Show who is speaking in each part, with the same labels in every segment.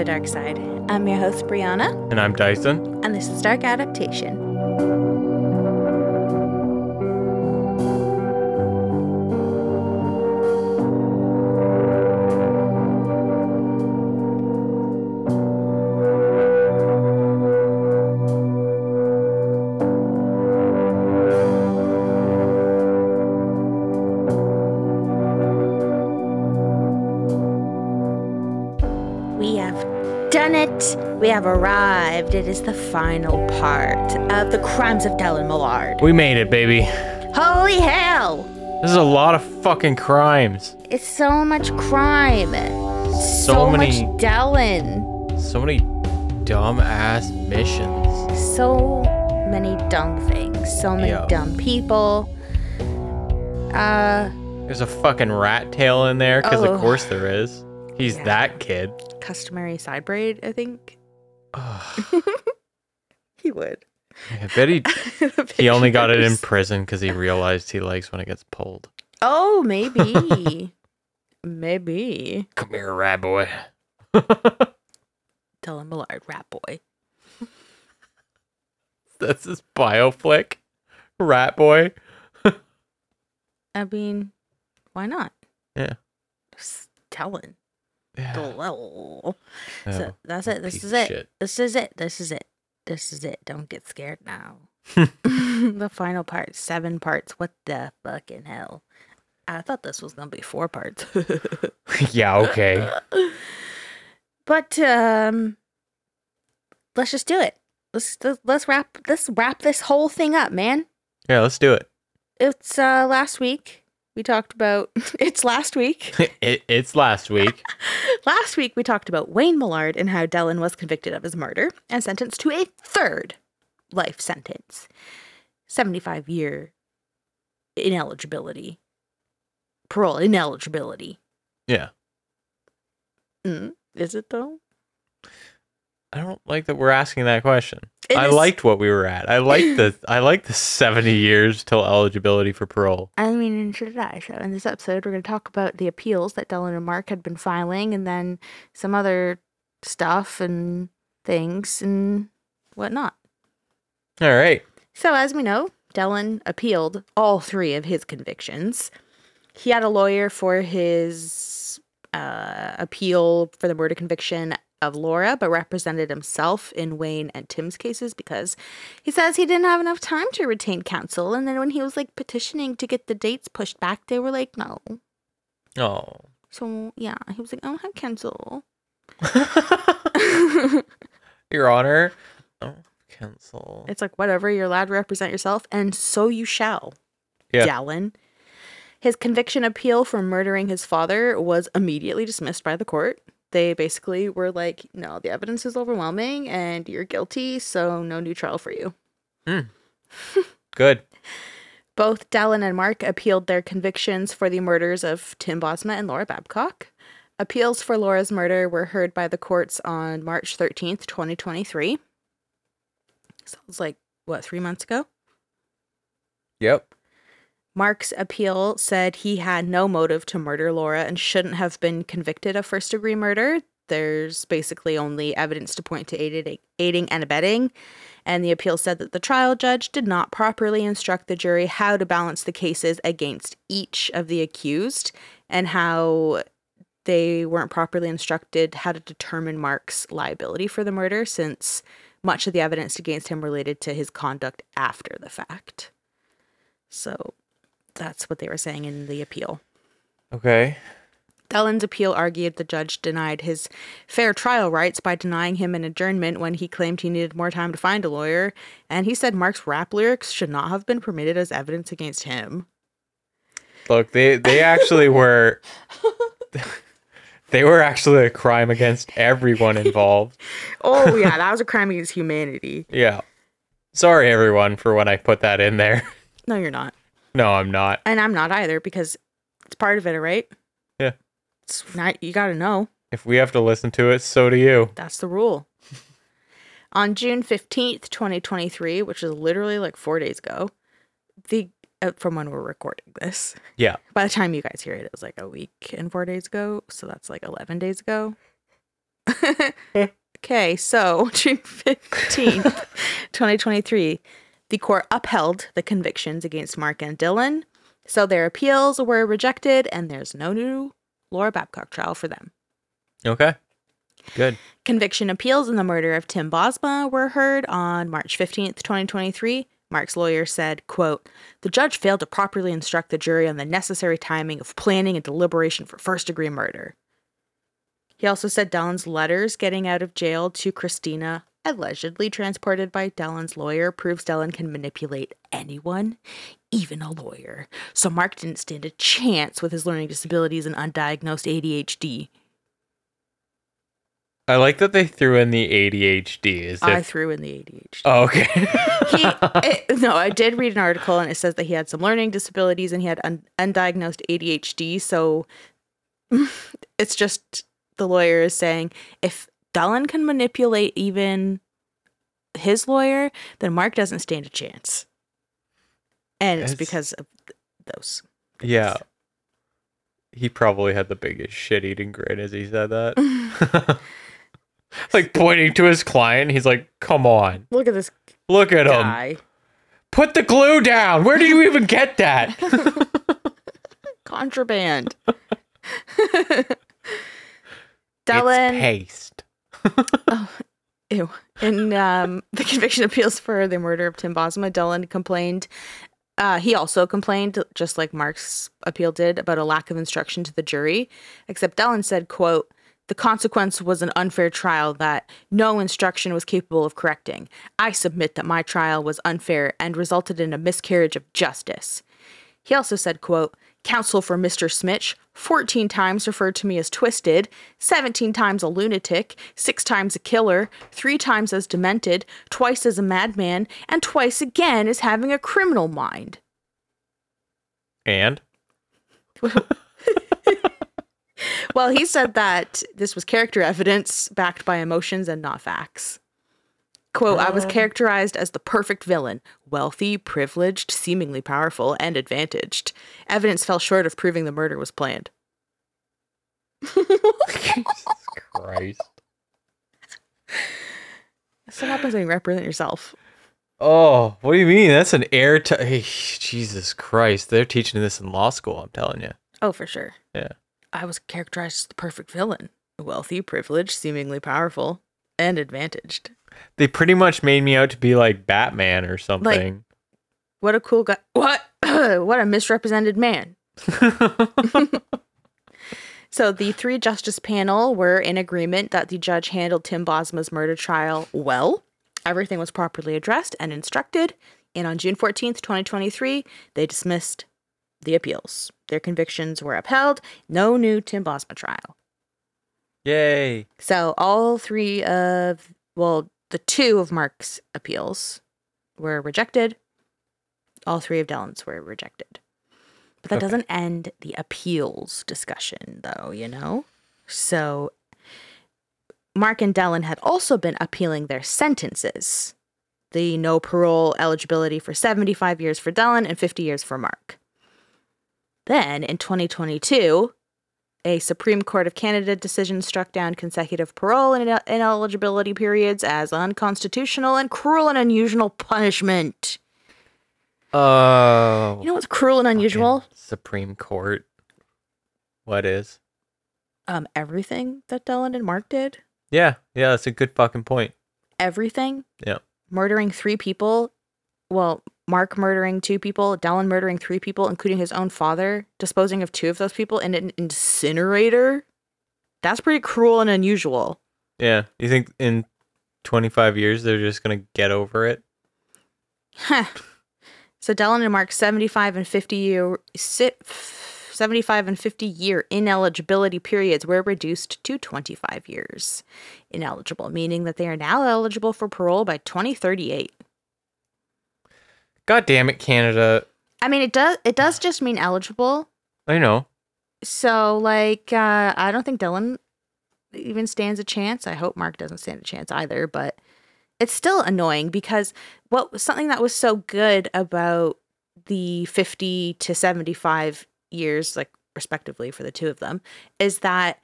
Speaker 1: the dark side. I'm your host, Brianna,
Speaker 2: And I'm Dyson.
Speaker 1: and this is Dark Adaptation. Have arrived. It is the final part of the crimes of Dellen Millard.
Speaker 2: We made it, baby.
Speaker 1: Holy hell!
Speaker 2: This is a lot of fucking crimes.
Speaker 1: It's so much crime.
Speaker 2: So,
Speaker 1: So,
Speaker 2: many,
Speaker 1: much Dellen.
Speaker 2: so many dumb ass missions.
Speaker 1: So many dumb things. So many dumb people. Uh,
Speaker 2: There's a fucking rat tail in there, because
Speaker 1: Oh.
Speaker 2: of course there is. He's
Speaker 1: Yeah.
Speaker 2: that kid.
Speaker 1: customary side braid, I think. He would.
Speaker 2: I bet he he only got it in prison because he realized he likes when it gets pulled.
Speaker 1: Oh, maybe. maybe.
Speaker 2: Come here, rat boy.
Speaker 1: Tell Dylan Millard, rat boy.
Speaker 2: That's his bio flick. Rat boy.
Speaker 1: I mean, why not?
Speaker 2: Yeah.
Speaker 1: Just Dylan.
Speaker 2: Yeah.
Speaker 1: Hello. So
Speaker 2: Oh,
Speaker 1: that's it. This is it. This is it. This is it. This is it. Don't get scared now. the final part, seven parts. What the fucking hell? I thought this was gonna be four parts.
Speaker 2: yeah, okay.
Speaker 1: but um, let's just do it. Let's let's wrap let's wrap this whole thing up, man.
Speaker 2: Yeah, let's do it.
Speaker 1: It's uh last week we talked about. it's last week.
Speaker 2: it it's last week.
Speaker 1: Last week, we talked about Wayne Millard and how Dellen was convicted of his murder and sentenced to a third life sentence 75 year ineligibility, parole ineligibility.
Speaker 2: Yeah.
Speaker 1: Mm, is it though?
Speaker 2: I don't like that we're asking that question.
Speaker 1: It
Speaker 2: I
Speaker 1: is-
Speaker 2: liked what we were at. I liked the I liked the seventy years till eligibility for parole.
Speaker 1: I mean, and should I? So in this episode, we're going to talk about the appeals that Dellen and Mark had been filing and then some other stuff and things and whatnot.
Speaker 2: All right.
Speaker 1: So, as we know, Dellen appealed all three of his convictions. He had a lawyer for his uh, appeal for the murder conviction of Laura, but represented himself in Wayne and Tim's cases because he says he didn't have enough time to retain counsel. And then when he was like petitioning to get the dates pushed back, they were like, no.
Speaker 2: Oh.
Speaker 1: So, yeah, he was like, I don't have counsel.
Speaker 2: Your Honor. Oh, counsel.
Speaker 1: It's like, whatever, you're allowed to represent yourself, and so you shall.
Speaker 2: Yeah.
Speaker 1: Dellen. His conviction appeal for murdering his father was immediately dismissed by the court. They basically were like, no, the evidence is overwhelming and you're guilty, so no new trial for you. Hmm.
Speaker 2: Good.
Speaker 1: Both Dellen and Mark appealed their convictions for the murders of Tim Bosma and Laura Babcock. Appeals for Laura's murder were heard by the courts on March 13th, 2023. Sounds like, what, three months ago?
Speaker 2: Yep.
Speaker 1: Mark's appeal said he had no motive to murder Laura and shouldn't have been convicted of first degree murder. There's basically only evidence to point to aiding, and abetting. And the appeal said that the trial judge did not properly instruct the jury how to balance the cases against each of the accused and how they weren't properly instructed how to determine Mark's liability for the murder since much of the evidence against him related to his conduct after the fact. So that's what they were saying in the appeal.
Speaker 2: Okay.
Speaker 1: Dellen's appeal argued the judge denied his fair trial rights by denying him an adjournment when he claimed he needed more time to find a lawyer, and he said Mark's rap lyrics should not have been permitted as evidence against him.
Speaker 2: Look, they they actually were they were actually a crime against everyone involved.
Speaker 1: Oh, yeah, that was a crime against humanity.
Speaker 2: Yeah. Sorry everyone for when I put that in there.
Speaker 1: No, you're not.
Speaker 2: No, I'm not.
Speaker 1: And I'm not either because it's part of it, right?
Speaker 2: Yeah.
Speaker 1: It's not, you gotta know.
Speaker 2: If we have to listen to it, so do you.
Speaker 1: That's the rule. On June 15th, 2023, which is literally like four days ago, the uh, from when we're recording this.
Speaker 2: Yeah.
Speaker 1: By the time you guys hear it, it was like a week and four days ago. So that's like 11 days ago. okay, so June 15th, 2023, the court upheld the convictions against Mark and Dylan. So their appeals were rejected, and there's no new Laura Babcock trial for them.
Speaker 2: Okay. Good.
Speaker 1: Conviction appeals in the murder of Tim Bosma were heard on March 15th, 2023. Mark's lawyer said, quote, The judge failed to properly instruct the jury on the necessary timing of planning and deliberation for first degree murder. He also said Dylan's letters getting out of jail to Christina, allegedly transported by Dylan's lawyer, proves Dylan can manipulate anyone, even a lawyer. So Mark didn't stand a chance with his learning disabilities and undiagnosed ADHD.
Speaker 2: I like that they threw in the ADHD. Is
Speaker 1: I threw in the ADHD.
Speaker 2: Oh, okay.
Speaker 1: he, it, no, I did read an article and it says that he had some learning disabilities and he had un- undiagnosed ADHD. So it's just the lawyer is saying if Dylan can manipulate even his lawyer, then Mark doesn't stand a chance. And it's
Speaker 2: It's-
Speaker 1: because of th- those.
Speaker 2: yeah. He probably had the biggest shit eating grin as he said that. like pointing to his client. He's like, come on.
Speaker 1: Look at this
Speaker 2: Look at him. Put the glue down. Where did you even get that?
Speaker 1: Contraband.
Speaker 2: It's
Speaker 1: Dylan.
Speaker 2: Paste.
Speaker 1: Ew. In um, the conviction appeals for the murder of Tim Bosma, Dylan complained. Uh, he also complained, just like Mark's appeal did, about a lack of instruction to the jury. Except Dylan said, "quote The consequence was an unfair trial that no instruction was capable of correcting. I submit that my trial was unfair and resulted in a miscarriage of justice." He also said, quote, Counsel for Mr. Smich 14 times referred to me as twisted, 17 times a lunatic, 6 times a killer, 3 times as demented, twice as a madman, and twice again as having a criminal mind.
Speaker 2: And
Speaker 1: Well, he said that this was character evidence backed by emotions and not facts. Quote, I was uh-huh. characterized as the perfect villain, wealthy, privileged, seemingly powerful, and advantaged. Evidence fell short of proving the murder was planned.
Speaker 2: Jesus Christ.
Speaker 1: That's what happens when you represent yourself.
Speaker 2: Oh, what do you mean? That's an air t- hey, Jesus Christ. They're teaching this in law school, I'm telling you.
Speaker 1: Oh, for sure.
Speaker 2: Yeah.
Speaker 1: I was characterized as the perfect villain, wealthy, privileged, seemingly powerful, and advantaged.
Speaker 2: They pretty much made me out to be like Batman or something.
Speaker 1: What a cool guy. What? what a misrepresented man. So the three justice panel were in agreement that the judge handled Tim Bosma's murder trial well. Everything was properly addressed and instructed. And on June 14th, 2023, they dismissed the appeals. Their convictions were upheld. No new Tim Bosma trial.
Speaker 2: Yay.
Speaker 1: So all three of, well, the two of Mark's appeals were rejected. All three of Dylan's were rejected. But that
Speaker 2: Okay.
Speaker 1: doesn't end the appeals discussion, though, you know? So Mark and Dylan had also been appealing their sentences the no parole eligibility for 75 years for Dylan and 50 years for Mark. Then in 2022, a Supreme Court of Canada decision struck down consecutive parole and inel- ineligibility periods as unconstitutional and cruel and unusual punishment.
Speaker 2: Oh.
Speaker 1: You know what's cruel and unusual?
Speaker 2: Supreme Court. What is?
Speaker 1: Um, everything that Dylan and Mark did.
Speaker 2: Yeah, yeah, that's a good fucking point.
Speaker 1: Everything.
Speaker 2: Yeah.
Speaker 1: Murdering three people. Well, Mark murdering two people, Dylan murdering three people, including his own father, disposing of two of those people in an incinerator. That's pretty cruel and unusual.
Speaker 2: Yeah. You think in 25 years they're just going to get over it?
Speaker 1: Huh. So Dylan and Mark's 75 and 50 year 75 and 50 year ineligibility periods were reduced to 25 years ineligible, meaning that they are now eligible for parole by 2038.
Speaker 2: God damn it, Canada.
Speaker 1: I mean, it does it does just mean eligible.
Speaker 2: I know.
Speaker 1: So like uh I don't think Dylan even stands a chance. I hope Mark doesn't stand a chance either, but it's still annoying because what something that was so good about the 50 to 75 years like respectively for the two of them is that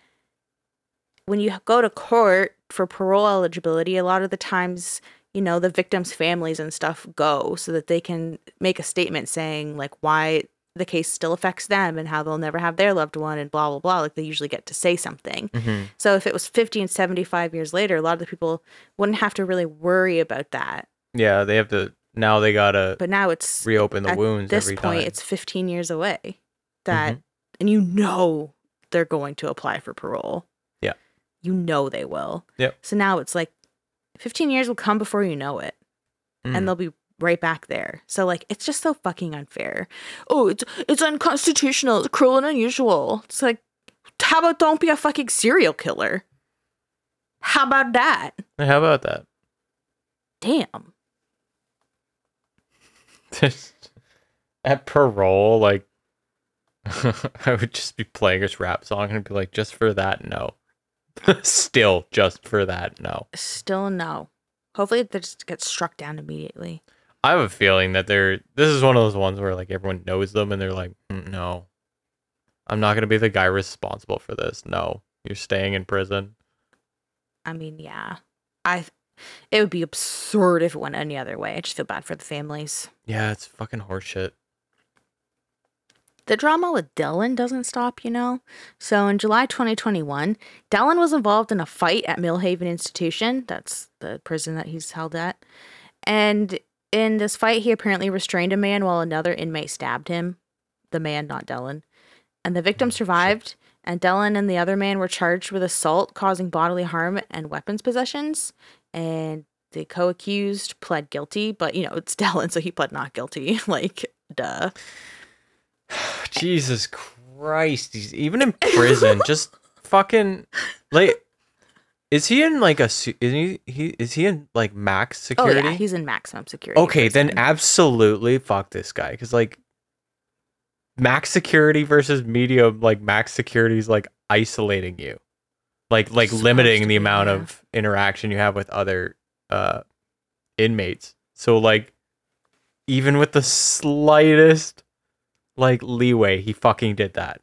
Speaker 1: when you go to court for parole eligibility, a lot of the times, you know, the victims' families and stuff go so that they can make a statement saying like why the case still affects them and how they'll never have their loved one and blah blah blah. Like they usually get to say something.
Speaker 2: hmm
Speaker 1: So if it was 50 and 75 years later, a lot of the people wouldn't have to really worry about that.
Speaker 2: Yeah, they have to now. They gotta
Speaker 1: But now it's
Speaker 2: reopen the
Speaker 1: at
Speaker 2: wounds
Speaker 1: this point
Speaker 2: time.
Speaker 1: it's 15 years away that
Speaker 2: Mhm.
Speaker 1: and you know they're going to apply for parole
Speaker 2: Yeah.
Speaker 1: you know they will
Speaker 2: Yep.
Speaker 1: so now it's like 15 years will come before you know it
Speaker 2: Mm.
Speaker 1: and they'll be right back there. So like it's just so fucking unfair. Oh it's it's unconstitutional. It's cruel and unusual. It's like how about don't be a fucking serial killer? How about that?
Speaker 2: How about that?
Speaker 1: damn.
Speaker 2: Just at parole, like I would just be playing this rap song and be like, just for that, no. Still, just for that, no.
Speaker 1: still no hopefully they just get struck down immediately
Speaker 2: I have a feeling that they're. This is one of those ones where like everyone knows them and they're like, "Mm, no, I'm not gonna be the guy responsible for this. No, you're staying in prison.
Speaker 1: I mean, yeah. I it would be absurd if it went any other way. I just feel bad for the families.
Speaker 2: Yeah, it's fucking horseshit.
Speaker 1: The drama with Dylan doesn't stop, you know? So in July 2021, Dylan was involved in a fight at Millhaven Institution. That's the prison that he's held at. And in this fight, he apparently restrained a man while another inmate stabbed him. The man, not Dylan. And the victim oh, survived, and Dylan and the other man were charged with assault causing bodily harm and weapons possessions. And the co accused pled guilty, but you know, it's Dylan, so he pled not guilty. like, duh.
Speaker 2: Jesus Christ, he's even in prison. just fucking like. Is he in like a is he? He is he in like max security?
Speaker 1: Oh, yeah, he's in maximum security.
Speaker 2: Okay, then absolutely fuck this guy because like max security versus medium, like max security is like isolating you, like like
Speaker 1: Supposed
Speaker 2: limiting the amount of interaction you have with other uh inmates. So like even with the slightest like leeway, he fucking did that.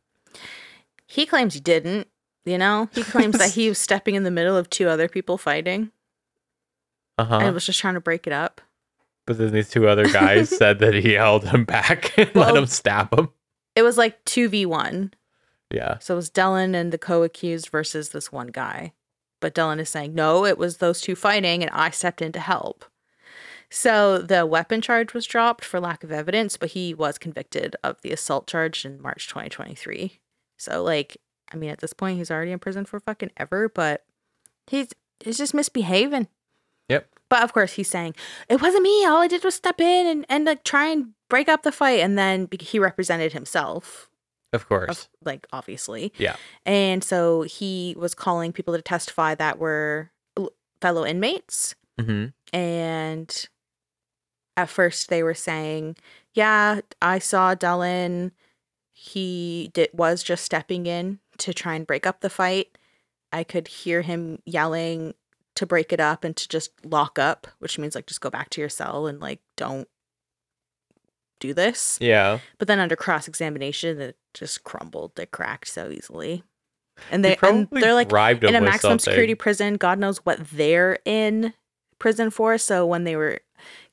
Speaker 1: He claims he didn't. You know, he claims that he was stepping in the middle of two other people fighting
Speaker 2: Uh huh.
Speaker 1: and was just trying to break it up.
Speaker 2: But then these two other guys said that he held him back and let
Speaker 1: Well-
Speaker 2: him stab him.
Speaker 1: It was like 2v1.
Speaker 2: Yeah.
Speaker 1: So it was Dylan and the co accused versus this one guy. But Dylan is saying, no, it was those two fighting and I stepped in to help. So the weapon charge was dropped for lack of evidence, but he was convicted of the assault charge in March 2023. So, like, I mean, at this point, he's already in prison for fucking ever, but he's he's just misbehaving.
Speaker 2: Yep.
Speaker 1: But of course, he's saying it wasn't me. All I did was step in and and like try and break up the fight, and then he represented himself,
Speaker 2: Of course.
Speaker 1: like obviously.
Speaker 2: Yeah.
Speaker 1: And so he was calling people to testify that were fellow inmates,
Speaker 2: mm-hmm.
Speaker 1: and at first they were saying, "Yeah, I saw Dylan. He did was just stepping in to try and break up the fight. I could hear him yelling to break it up and to just lock up, which means like just go back to your cell and like don't do this."
Speaker 2: Yeah.
Speaker 1: But then under cross examination, it just crumbled. It cracked so easily. And they and they're like in a maximum
Speaker 2: something.
Speaker 1: security prison. God knows what they're in prison for. So when they were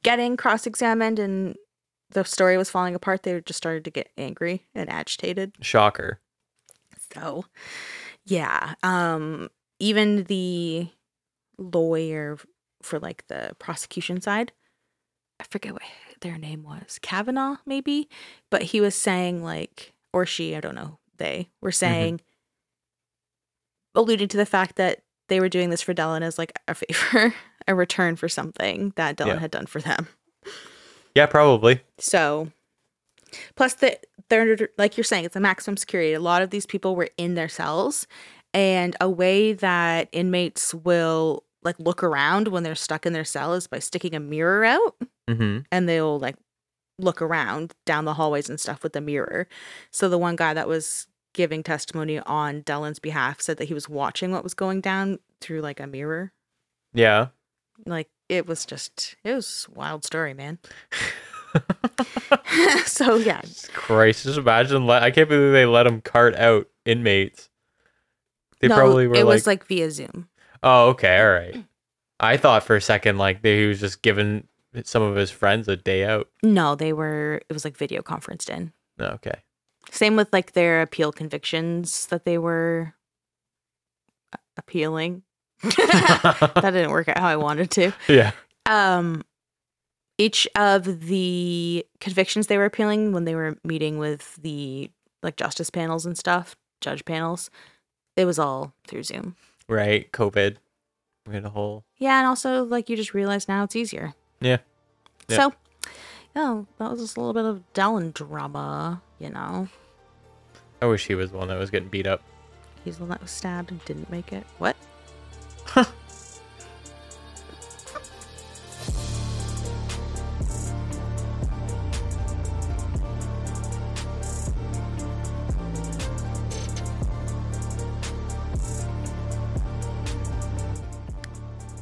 Speaker 1: getting cross examined and the story was falling apart, they just started to get angry and agitated.
Speaker 2: Shocker.
Speaker 1: So yeah, um, even the lawyer for like the prosecution side, I forget what their name was, Kavanaugh maybe, but he was saying like, or she, I don't know, they were saying, alluding to the fact that they were doing this for Dylan as like a favor, a return for something that Dylan
Speaker 2: Yeah.
Speaker 1: had done for them.
Speaker 2: Yeah, probably.
Speaker 1: So, plus the they're like you're saying, it's a maximum security. A lot of these people were in their cells, and a way that inmates will like look around when they're stuck in their cell is by sticking a mirror out,
Speaker 2: Mm-hmm.
Speaker 1: and they'll like look around down the hallways and stuff with the mirror. So the one guy that was giving testimony on Dylan's behalf said that he was watching what was going down through like a mirror.
Speaker 2: Yeah.
Speaker 1: Like it was just it was a wild story, man. so yeah,
Speaker 2: Christ, just imagine. Let, I can't believe they let him cart out inmates. They
Speaker 1: no,
Speaker 2: probably were
Speaker 1: it
Speaker 2: like,
Speaker 1: was like via Zoom.
Speaker 2: "Oh, okay, all right." I thought for a second like they, he was just giving some of his friends a day out.
Speaker 1: No, they were. It was like video conferenced in.
Speaker 2: Oh, okay.
Speaker 1: Same with like their appeal convictions that they were appealing. That didn't work out how I wanted to.
Speaker 2: Yeah.
Speaker 1: Um, each of the convictions they were appealing when they were meeting with the like justice panels and stuff, judge panels, it was all through Zoom.
Speaker 2: Right. COVID. We had a whole.
Speaker 1: Yeah, and also like you just realize now it's easier.
Speaker 2: Yeah. Yeah.
Speaker 1: So, yeah, that was just a little bit of Dellen drama, you know.
Speaker 2: I wish he was the one that was getting beat up.
Speaker 1: He's the one that was stabbed and didn't make it. What?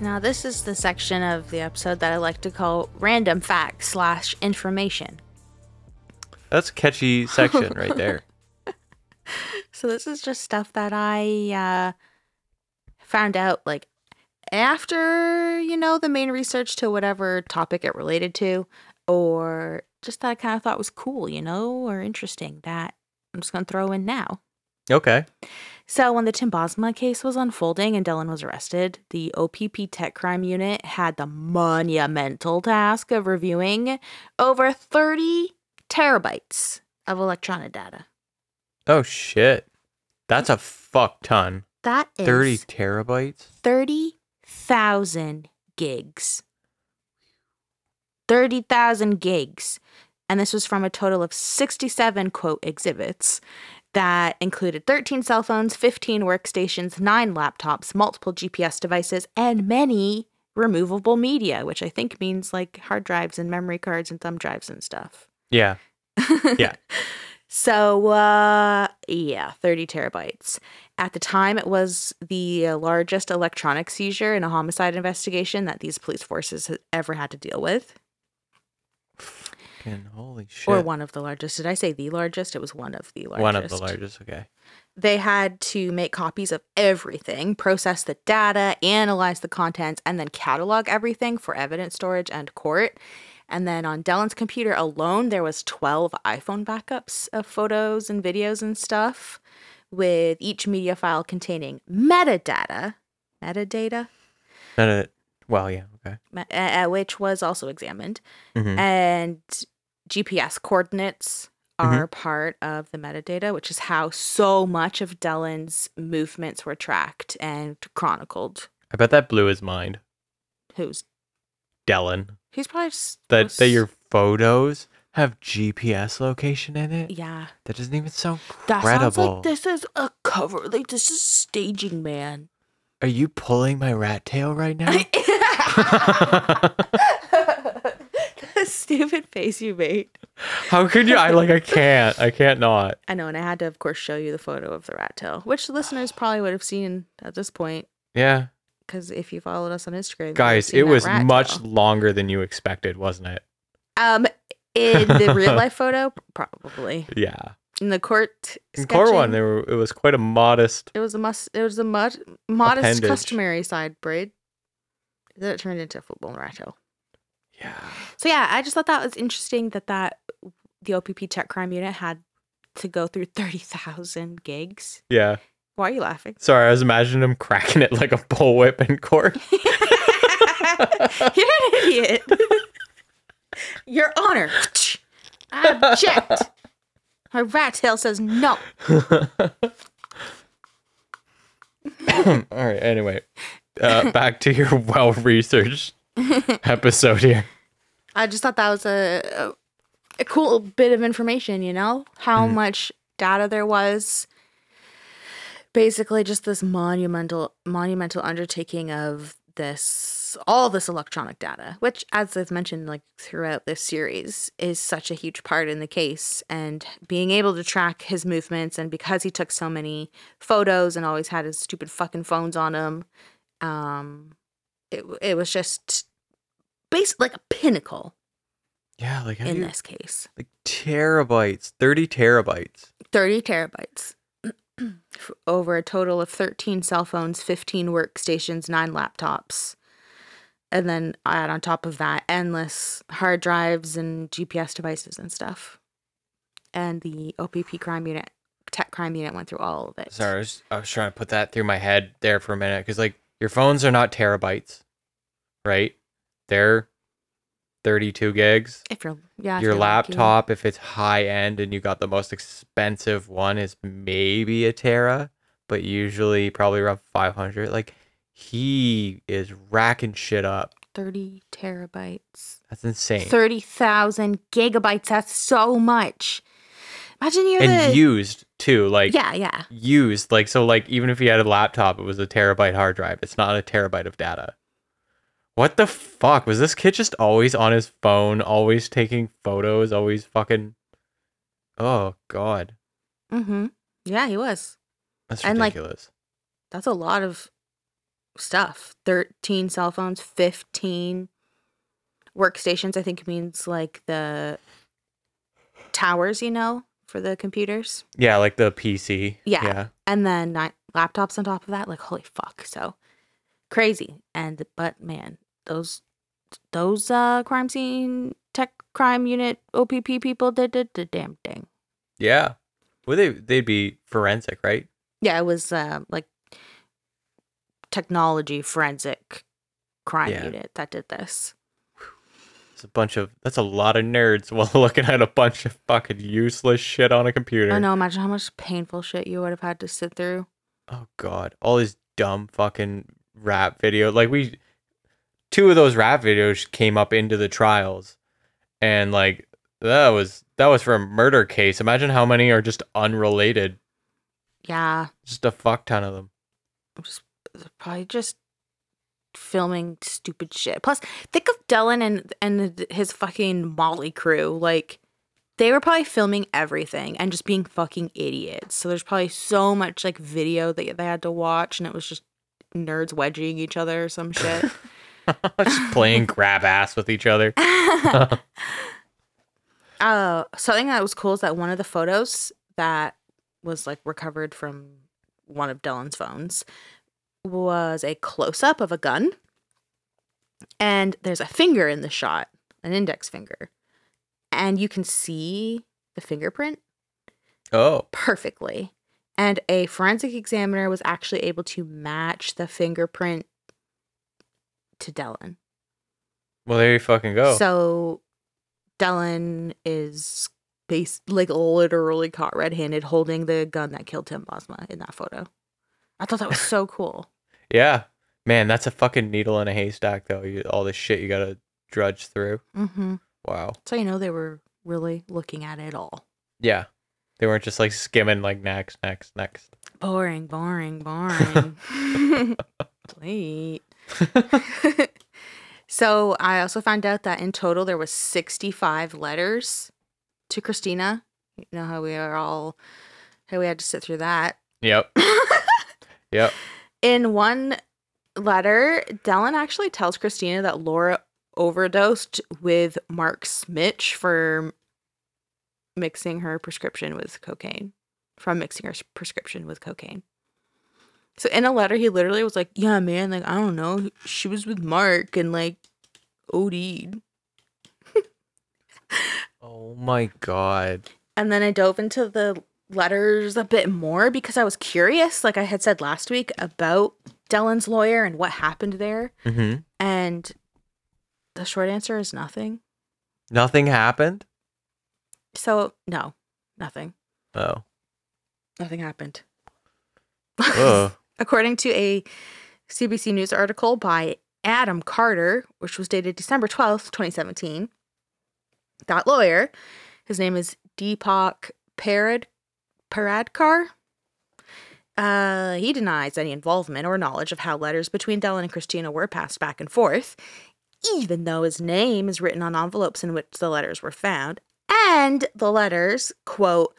Speaker 1: Now, this is the section of the episode that I like to call random facts slash information.
Speaker 2: That's a catchy section right there.
Speaker 1: So this is just stuff that I uh, found out like after you know the main research to whatever topic it related to, or just that I kind of thought was cool, you know, or interesting that I'm just gonna throw in now.
Speaker 2: Okay.
Speaker 1: So when the Tim Bosma case was unfolding and Dylan was arrested, the OPP Tech Crime Unit had the monumental task of reviewing over 30 terabytes of electronic data.
Speaker 2: Oh shit. That's a fuck ton.
Speaker 1: That is
Speaker 2: 30 terabytes?
Speaker 1: 30,000 gigs. 30,000 gigs. And this was from a total of 67 quote exhibits that included 13 cell phones, 15 workstations, 9 laptops, multiple GPS devices, and many removable media, which I think means like hard drives and memory cards and thumb drives and stuff.
Speaker 2: Yeah. Yeah.
Speaker 1: So, uh, yeah, 30 terabytes. At the time, it was the uh, largest electronic seizure in a homicide investigation that these police forces had ever had to deal with,
Speaker 2: Fucking holy shit.
Speaker 1: or one of the largest. Did I say the largest? It was one of the largest.
Speaker 2: One of the largest. Okay.
Speaker 1: They had to make copies of everything, process the data, analyze the contents, and then catalog everything for evidence storage and court. And then on Dellen's computer alone, there was 12 iPhone backups of photos and videos and stuff, with each media file containing metadata, metadata,
Speaker 2: no. Well, yeah. Okay.
Speaker 1: uh, uh, which was also examined,
Speaker 2: Mhm.
Speaker 1: and GPS coordinates are part of the metadata, which is how so much of Dellen's movements were tracked and chronicled.
Speaker 2: I bet that blew his mind.
Speaker 1: Who's
Speaker 2: Dellen.
Speaker 1: he's probably
Speaker 2: That that your photos have GPS location in it?
Speaker 1: yeah.
Speaker 2: That doesn't even sound
Speaker 1: That
Speaker 2: credible.
Speaker 1: sounds like this is a cover. Like this is staging, man.
Speaker 2: Are you pulling my rat tail right now?
Speaker 1: the stupid face you made.
Speaker 2: How could you? I like. I can't. I can't not.
Speaker 1: I know, and I had to, of course, show you the photo of the rat tail, which the listeners probably would have seen at this point.
Speaker 2: Yeah,
Speaker 1: Because if you followed us on Instagram, you would have
Speaker 2: guys,
Speaker 1: seen
Speaker 2: it
Speaker 1: that
Speaker 2: was
Speaker 1: rat
Speaker 2: much
Speaker 1: tail.
Speaker 2: longer than you expected, wasn't it?
Speaker 1: Um, in the real life photo, probably
Speaker 2: Yeah.
Speaker 1: in the court.
Speaker 2: In core one, there were, it was quite a modest.
Speaker 1: it was a must. It was a mud, modest
Speaker 2: Appendage.
Speaker 1: customary side braid. Then it turned into a football rat tail.
Speaker 2: Yeah.
Speaker 1: So yeah, I just thought that was interesting that that the OPP Tech Crime Unit had to go through thirty thousand gigs.
Speaker 2: Yeah.
Speaker 1: Why are you laughing?
Speaker 2: Sorry, I was imagining him cracking it like a bullwhip in court.
Speaker 1: You're an idiot. Your Honor, I object. My rat tail says no.
Speaker 2: All right. Anyway, uh, back to your well-researched episode here.
Speaker 1: I just thought that was a, a, a cool bit of information, you know? How
Speaker 2: Mhm.
Speaker 1: much data there was. Basically just this monumental monumental undertaking of this all this electronic data, which as I've mentioned like throughout this series is such a huge part in the case and being able to track his movements and because he took so many photos and always had his stupid fucking phones on him um it it was just basically like a pinnacle
Speaker 2: Yeah, like
Speaker 1: in
Speaker 2: you,
Speaker 1: this case.
Speaker 2: like terabytes, thirty terabytes.
Speaker 1: 30 terabytes. over a total of 13 cell phones, 15 workstations, nine laptops. And then add on top of that endless hard drives and GPS devices and stuff. And the OPP crime unit, tech crime unit went through all of it.
Speaker 2: Sorry, I was, I was trying to put that through my head there for a minute because like your phones are not terabytes, right? They're 32 gigs.
Speaker 1: If you're, yeah, if
Speaker 2: your
Speaker 1: you're lucky.
Speaker 2: laptop, if it's high end and you got the most expensive one, is maybe a tera, but usually probably around 500. Like he is racking shit up.
Speaker 1: 30 terabytes.
Speaker 2: That's insane.
Speaker 1: 30,000 gigabytes. That's so much. Imagine you're
Speaker 2: and
Speaker 1: the.
Speaker 2: used too, like
Speaker 1: yeah, yeah.
Speaker 2: used, like so, like even if you had a laptop, it was a terabyte hard drive. It's not a terabyte of data. What the fuck was this kid just always on his phone, always taking photos, always fucking? Oh god,
Speaker 1: Mm-hmm. Yeah, he was.
Speaker 2: that's
Speaker 1: And, like,
Speaker 2: ridiculous.
Speaker 1: That's a lot of stuff. 13 cell phones, 15 workstations, I think means like the towers, you know, for the computers.
Speaker 2: yeah, like the PC.
Speaker 1: Yeah.
Speaker 2: yeah.
Speaker 1: And then nine laptops on top of that. Like, holy fuck. So crazy. And, but man, those, those uh crime scene tech crime unit OPP people did, did the damn thing.
Speaker 2: Yeah. Well, they they'd be forensic, right?
Speaker 1: Yeah, it was uh, like technology forensic crime
Speaker 2: Yeah.
Speaker 1: unit that did this.
Speaker 2: It's a bunch of that's a lot of nerds while looking at a bunch of fucking useless shit on a computer.
Speaker 1: I know. Imagine how much painful shit you would have had to sit through.
Speaker 2: Oh god, all these dumb fucking rap video. Like we, two of those rap videos came up into the trials, and like that was that was for a murder case. Imagine how many are just unrelated.
Speaker 1: Yeah,
Speaker 2: Just a fuck ton of them.
Speaker 1: just probably just filming stupid shit. Plus, think of Dylan and and his fucking Molly crew. Like, they were probably filming everything and just being fucking idiots. So there's probably so much like video that they had to watch, and it was just nerds wedging each other or some shit.
Speaker 2: just playing grab ass with each other.
Speaker 1: Uh, something that was cool is that one of the photos that was like recovered from one of Dylan's phones was a close up of a gun. And there's a finger in the shot, an index finger. And you can see the fingerprint
Speaker 2: Oh,
Speaker 1: perfectly. And a forensic examiner was actually able to match the fingerprint to Dylan.
Speaker 2: well there you fucking go.
Speaker 1: So Dylan is base like literally caught red-handed holding the gun that killed Tim Bosma in that photo. I thought that was so cool.
Speaker 2: yeah, man, that's a fucking needle in a haystack though. You, all this shit you gotta drudge through.
Speaker 1: Mm-hmm.
Speaker 2: Wow.
Speaker 1: So you know they were really looking at it all.
Speaker 2: Yeah. They weren't just like skimming like next, next, next.
Speaker 1: Boring, boring, boring. Late. so I also found out that in total there was 65 letters to Christina. You know how we are all how we had to sit through that.
Speaker 2: Yep. Yep.
Speaker 1: In one letter, Dellen actually tells Christina that Laura overdosed with Mark Smich for mixing her prescription with cocaine. From mixing her prescription with cocaine. So in a letter, he literally was like, "Yeah, man, like I don't know, she was with Mark and like OD'd."
Speaker 2: Oh my god.
Speaker 1: And then I dove into the letters a bit more because I was curious, like I had said last week, about Dellen's lawyer and what happened there.
Speaker 2: Mm-hmm.
Speaker 1: And the short answer is nothing.
Speaker 2: Nothing happened.
Speaker 1: So, no, nothing.
Speaker 2: Oh.
Speaker 1: Nothing happened. According to a CBC News article by Adam Carter, which was dated December 12th, 2017, that lawyer, his name is Deepak Parad, Paradkar. Uh, he denies any involvement or knowledge of how letters between Dylan and Christina were passed back and forth, even though his name is written on envelopes in which the letters were found. And the letters, quote,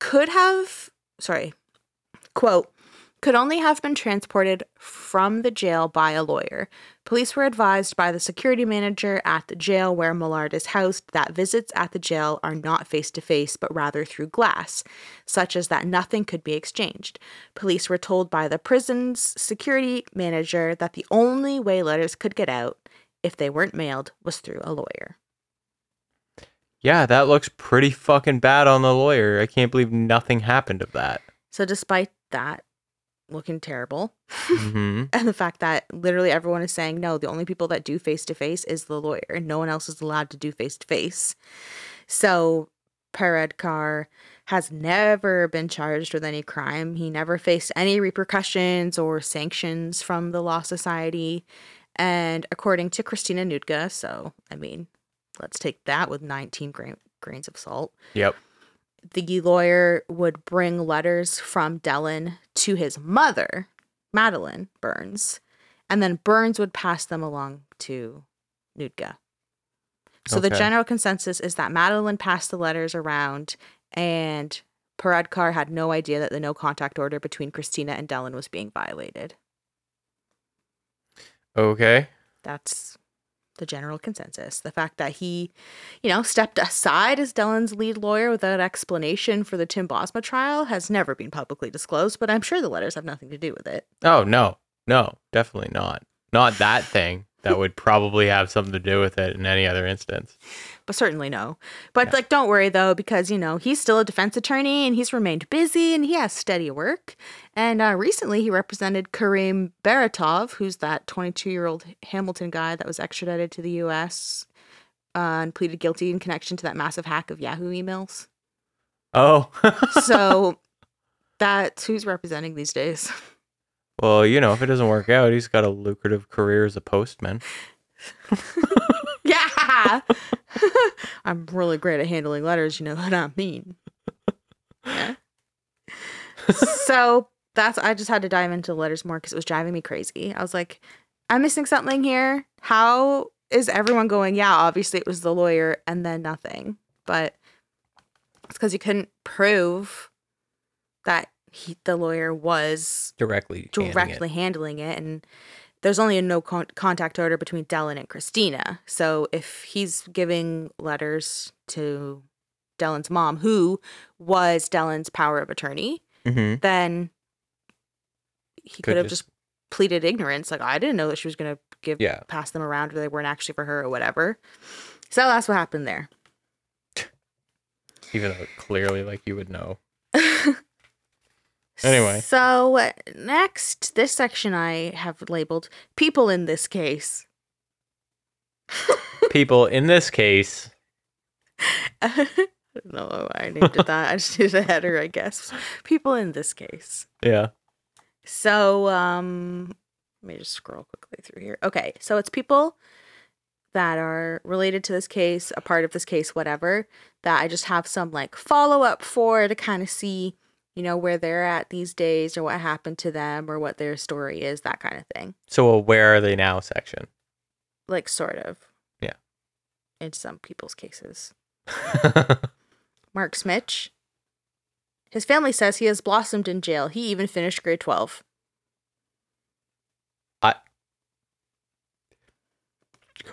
Speaker 1: could have, sorry, quote, could only have been transported from the jail by a lawyer. Police were advised by the security manager at the jail where Millard is housed that visits at the jail are not face to face, but rather through glass, such as that nothing could be exchanged. Police were told by the prison's security manager that the only way letters could get out, if they weren't mailed, was through a lawyer.
Speaker 2: Yeah, that looks pretty fucking bad on the lawyer. I can't believe nothing happened of that.
Speaker 1: So, despite that looking terrible,
Speaker 2: hmm
Speaker 1: and the fact that literally everyone is saying no, the only people that do face to face is the lawyer. And No one else is allowed to do face to face. So, Paradkar has never been charged with any crime. He never faced any repercussions or sanctions from the Law Society. And according to Christina Noudga, so I mean, let's take that with 19 gra- grains of salt
Speaker 2: Yep.
Speaker 1: The lawyer would bring letters from Dellen to his mother, Madeline Burns, and then Burns would pass them along to Noudga. So the general consensus is that Madeline passed the letters around and Paradkar had no idea that the no contact order between Christina and Dellen was being violated.
Speaker 2: Okay.
Speaker 1: That's the general consensus. The fact that he, you know, stepped aside as Dellen's lead lawyer without explanation for the Tim Bosma trial has never been publicly disclosed, but I'm sure the letters have nothing to do with it.
Speaker 2: Oh no, no, definitely not. Not that thing. That would probably have something to do with it in any other instance.
Speaker 1: But certainly no. But
Speaker 2: Yeah.
Speaker 1: like don't worry though because you know, he's still a defense attorney and he's remained busy and he has steady work. And uh, recently he represented Karim Baratov, who's that 22-year-old Hamilton guy that was extradited to the US uh, and pleaded guilty in connection to that massive hack of Yahoo emails.
Speaker 2: Oh.
Speaker 1: so that's who's representing these days.
Speaker 2: well, you know, if it doesn't work out, he's got a lucrative career as a postman.
Speaker 1: yeah. I'm really great at handling letters, you know what I mean. Yeah. so that's I just had to dive into letters more because it was driving me crazy. I was like, I'm missing something here. How is everyone going? Yeah, obviously it was the lawyer and then nothing. But it's because you couldn't prove that he, the lawyer was
Speaker 2: Directly. handing it.
Speaker 1: directly handling it and there's only a no con- contact order between Dellen and Christina. So if he's giving letters to Dellen's mom, who was Dellen's power of attorney,
Speaker 2: Mhm.
Speaker 1: then he could,
Speaker 2: Could
Speaker 1: have
Speaker 2: just-
Speaker 1: just pleaded ignorance. Like I didn't know that she was gonna give
Speaker 2: Yeah.
Speaker 1: pass them around or they weren't actually for her or whatever. So that's what happened there.
Speaker 2: Even though clearly, like, you would know. Anyway.
Speaker 1: So next, this section I have labeled people in this case.
Speaker 2: People in this case,
Speaker 1: I don't know why I named it that. I just did a header, I guess. People in this case.
Speaker 2: yeah.
Speaker 1: So, um, let me just scroll quickly through here. Okay, so it's people that are related to this case, a part of this case, whatever, that I just have some like follow up for to kind of see, you know, where they're at these days or what happened to them or what their story is, that kind of thing.
Speaker 2: So, a where are they now section.
Speaker 1: Like, sort of.
Speaker 2: Yeah.
Speaker 1: In some people's cases. Mark Smich. His family says he has blossomed in jail. He even finished grade 12.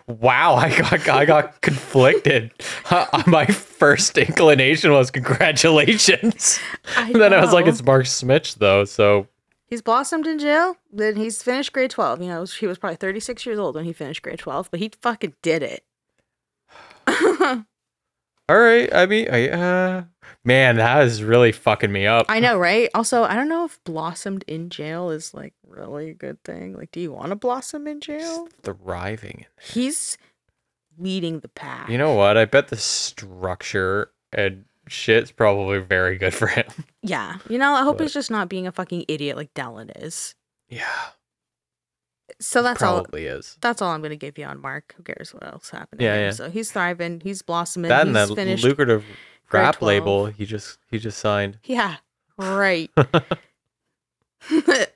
Speaker 2: Wow, I got I got conflicted. My first inclination was congratulations.
Speaker 1: I
Speaker 2: then I was like, it's Mark Smich though, so
Speaker 1: He's blossomed in jail. Then he's finished grade 12. You know, he was probably 36 years old when he finished grade 12, but he fucking did it.
Speaker 2: all right. I mean, I, uh, man, that is really fucking me up.
Speaker 1: I know, right? Also, I don't know if blossomed in jail is like really a good thing. Like, do you want to blossom in jail?
Speaker 2: Thriving.
Speaker 1: He's leading the pack.
Speaker 2: You know what? I bet the structure and shit's probably very good for him.
Speaker 1: Yeah. You know, I hope
Speaker 2: But-
Speaker 1: he's just not being a fucking idiot like Dellen is.
Speaker 2: Yeah,
Speaker 1: So that's all.
Speaker 2: probably is.
Speaker 1: That's all I'm gonna give you on Mark. Who cares what else happened?
Speaker 2: Yeah, yeah.
Speaker 1: So he's thriving. He's blossoming.
Speaker 2: That and
Speaker 1: he's
Speaker 2: that
Speaker 1: finished.
Speaker 2: lucrative rap
Speaker 1: 12.
Speaker 2: label he just he just signed.
Speaker 1: Yeah, right.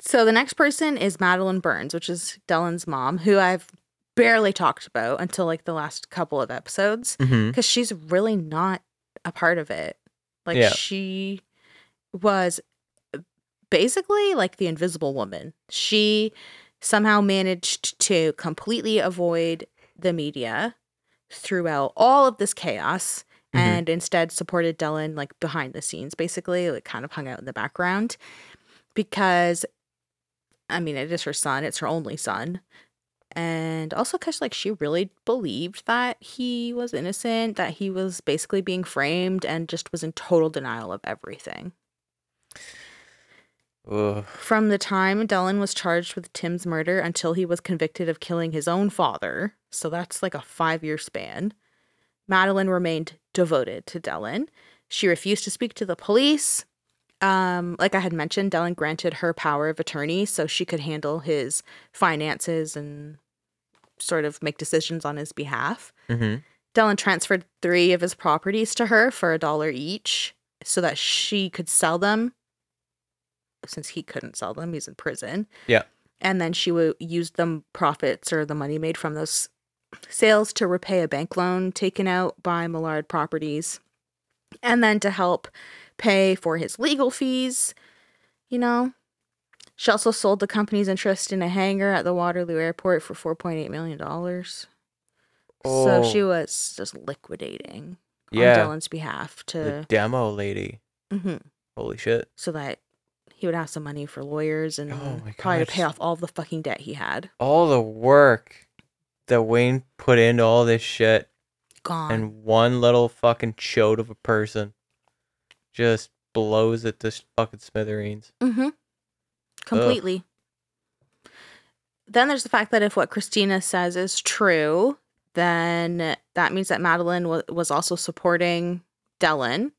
Speaker 1: so the next person is Madeline Burns, which is Dellen's mom, who I've barely talked about until like the last couple of episodes
Speaker 2: Mm-hmm.
Speaker 1: because she's really not a part of it. Like
Speaker 2: Yeah.
Speaker 1: she was basically like the invisible woman. She somehow managed to completely avoid the media throughout all of this chaos
Speaker 2: Mhm.
Speaker 1: and instead supported Dellen like behind the scenes basically like kind of hung out in the background because I mean it is her son it's her only son and also cuz like she really believed that he was innocent that he was basically being framed and just was in total denial of everything
Speaker 2: Ugh.
Speaker 1: from the time Dellen was charged with Tim's murder until he was convicted of killing his own father, so that's like a five year span, Madeline remained devoted to Dellen. She refused to speak to the police. Um, like I had mentioned, Dellen granted her power of attorney so she could handle his finances and sort of make decisions on his behalf.
Speaker 2: Mhm.
Speaker 1: Dellen transferred three of his properties to her for a dollar each so that she could sell them since he couldn't sell them. He's in prison.
Speaker 2: Yeah.
Speaker 1: And then she would use the profits or the money made from those sales to repay a bank loan taken out by Millard Properties and then to help pay for his legal fees, you know. She also sold the company's interest in a hangar at the Waterloo Airport for $4.8 million. Oh. So she was just liquidating
Speaker 2: Yeah.
Speaker 1: on Dellen's behalf to.
Speaker 2: The demo lady.
Speaker 1: Mhm.
Speaker 2: Holy shit.
Speaker 1: so that he would have some money for lawyers and
Speaker 2: Oh
Speaker 1: probably to pay off all the fucking debt he had.
Speaker 2: All the work that Wayne put into all this shit
Speaker 1: Gone.
Speaker 2: and one little fucking chode of a person just blows it to fucking smithereens.
Speaker 1: mm-hmm. Completely. Then there's the fact that if what Christina says is true, then that means that Madeline wa- was also supporting Dellen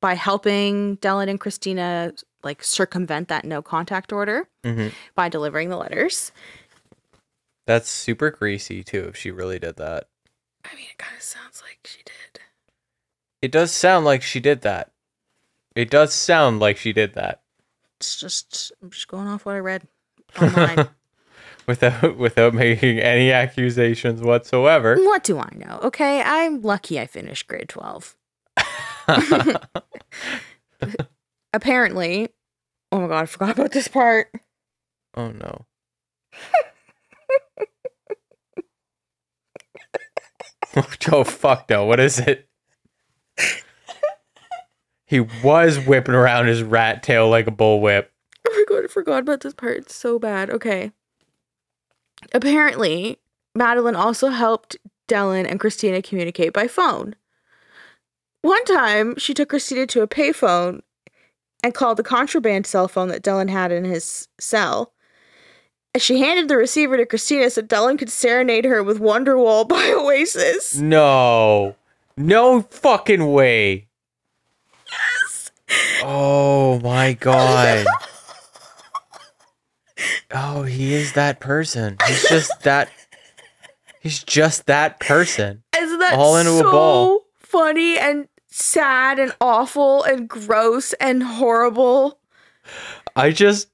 Speaker 1: by helping Dellen and Christina like circumvent that no contact order
Speaker 2: hmm
Speaker 1: by delivering the letters.
Speaker 2: That's super greasy too. If she really did that,
Speaker 1: I mean, it kind of sounds like she did.
Speaker 2: it does sound like she did that. It does sound like she did that.
Speaker 1: It's just I'm just going off what I read online.
Speaker 2: without without making any accusations whatsoever.
Speaker 1: what do I know? Okay, I'm lucky I finished grade 12. Apparently, oh my god, I forgot about this part.
Speaker 2: oh no. oh fuck no! What is it? He was whipping around his rat tail like a bullwhip.
Speaker 1: Oh my god, I forgot about this part. It's so bad. Okay. Apparently, Madeline also helped Dellen and Christina communicate by phone. One time, she took Christina to a payphone and called the contraband cell phone that Dellen had in his cell. And she handed the receiver to Christina so Dellen could serenade her with Wonderwall by Oasis.
Speaker 2: No, no fucking way. Yes. Oh my god. Oh, he is that person. He's just that. He's just that person.
Speaker 1: Isn't that
Speaker 2: All into a
Speaker 1: so
Speaker 2: ball.
Speaker 1: funny and sad and awful and gross and horrible?
Speaker 2: I just,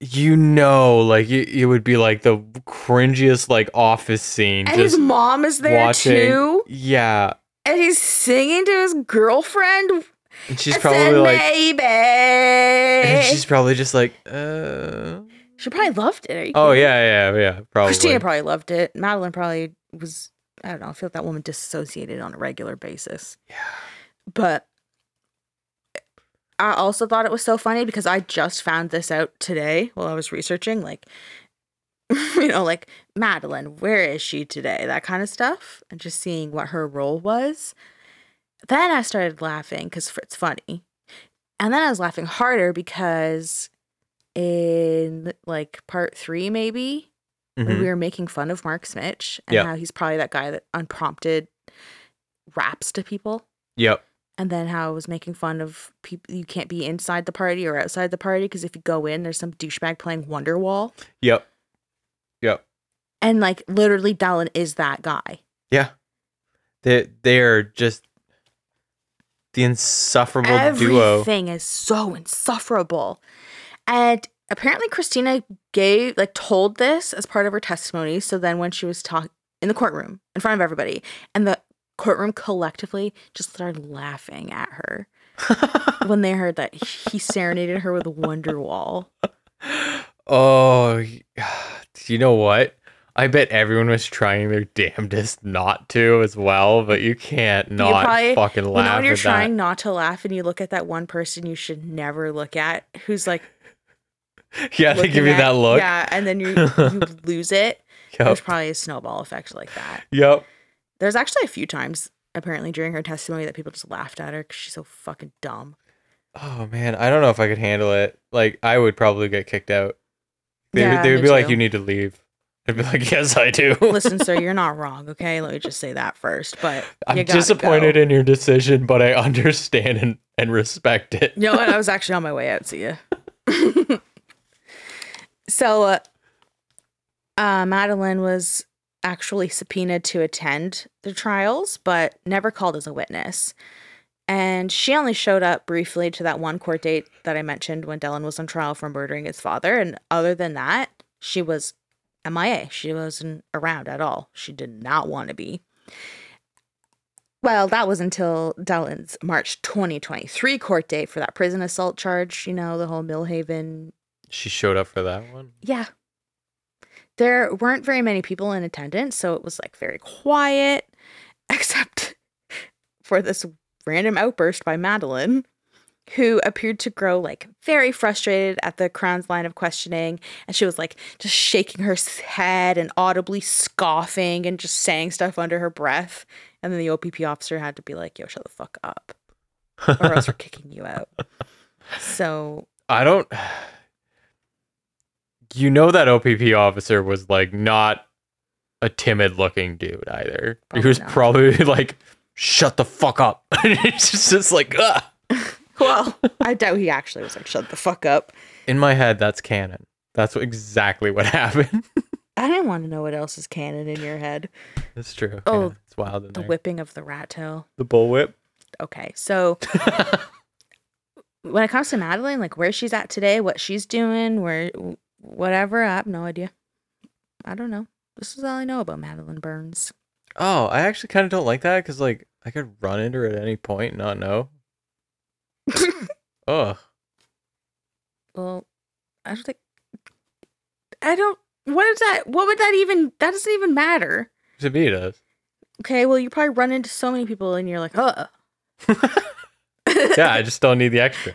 Speaker 2: you know, like it, it would be like the cringiest like office scene.
Speaker 1: And his mom is there
Speaker 2: watching.
Speaker 1: too.
Speaker 2: Yeah,
Speaker 1: And he's singing to his girlfriend.
Speaker 2: and she's probably like,
Speaker 1: maybe.
Speaker 2: and she's probably just like, uh.
Speaker 1: she probably loved it.
Speaker 2: Oh yeah, yeah, yeah. Probably.
Speaker 1: Christina probably loved it. Madeline probably was, I don't know, I feel like that woman disassociated on a regular basis.
Speaker 2: Yeah.
Speaker 1: But I also thought it was so funny because I just found this out today while I was researching. Like, you know, like Madeline, where is she today? That kind of stuff. And just seeing what her role was. Then I started laughing because it's funny. And then I was laughing harder because in like part three, maybe,
Speaker 2: Mhm.
Speaker 1: we were making fun of Mark Smich and
Speaker 2: Yeah.
Speaker 1: how he's probably that guy that unprompted raps to people.
Speaker 2: Yep.
Speaker 1: And then how I was making fun of people. You can't be inside the party or outside the party because if you go in, there's some douchebag playing Wonderwall.
Speaker 2: Yep. Yep.
Speaker 1: And like literally, Dellen is that guy.
Speaker 2: Yeah. They they're just the insufferable duo.
Speaker 1: Everything is so insufferable. And apparently, Christina gave, like, told this as part of her testimony. So then, when she was talking in the courtroom in front of everybody, and the courtroom collectively just started laughing at her when they heard that he serenaded her with a Wonderwall.
Speaker 2: oh, do you know what? I bet everyone was trying their damnedest not to as well, but you can't not
Speaker 1: probably-
Speaker 2: fucking
Speaker 1: You
Speaker 2: laugh
Speaker 1: know when you're trying not to laugh and you look at that one person you should never look at who's like
Speaker 2: that. Yeah, they give you
Speaker 1: at-
Speaker 2: that look.
Speaker 1: Yeah, and then you you lose it. There's
Speaker 2: Yep.
Speaker 1: probably a snowball effect like that.
Speaker 2: Yep.
Speaker 1: There's actually a few times apparently during her testimony that people just laughed at her because she's so fucking dumb.
Speaker 2: Oh man, I don't know if I could handle it. Like, I would probably get kicked out. They,
Speaker 1: Yeah,
Speaker 2: would they would be like, "You need to leave." I'd be like, "Yes, I do."
Speaker 1: Listen, sir, you're not wrong. Okay, let me just say that first. But
Speaker 2: I'm disappointed
Speaker 1: go.
Speaker 2: in your decision, but I understand and, and respect it.
Speaker 1: You know what? I was actually on my way out. See ya. So, uh, uh, Madeline was actually subpoenaed to attend the trials, but never called as a witness. And she only showed up briefly to that one court date that I mentioned when Dellen was on trial for murdering his father. And other than that, she was MIA. She wasn't around at all. She did not want to be. Well, that was until Dellen's March 2023 court date for that prison assault charge, you know, the whole Millhaven.
Speaker 2: She showed up for that one.
Speaker 1: Yeah. There weren't very many people in attendance, so it was like very quiet, except for this random outburst by Madeline, who appeared to grow like very frustrated at the Crown's line of questioning. And she was like just shaking her head and audibly scoffing and just saying stuff under her breath. And then the OPP officer had to be like, yo, shut the fuck up, or else we're kicking you out. So,
Speaker 2: I don't. You know that OPP officer was like not a timid looking dude either. he was
Speaker 1: not.
Speaker 2: probably like, "Shut the fuck up." it's just, just like, Ugh.
Speaker 1: well, I doubt he actually was like, shut the fuck up.
Speaker 2: in my head, that's canon. That's exactly what happened.
Speaker 1: I didn't want to know what else is canon in your head.
Speaker 2: That's true.
Speaker 1: Oh,
Speaker 2: Yeah, it's wild in
Speaker 1: The
Speaker 2: there.
Speaker 1: whipping of the rat tail.
Speaker 2: the bullwhip.
Speaker 1: Okay, so when it comes to Madeline, like where she's at today, what she's doing, where whatever, I have no idea. I don't know. This is all I know about Madeline Burns.
Speaker 2: Oh, I actually kind of don't like that because like I could run into her at any point and not know. Ugh.
Speaker 1: well, I don't think. I don't. What is that? What would that even? That doesn't even matter.
Speaker 2: To me, it does.
Speaker 1: Okay, well, you probably run into so many people and you're like, uh.
Speaker 2: Yeah, I just don't need the extra.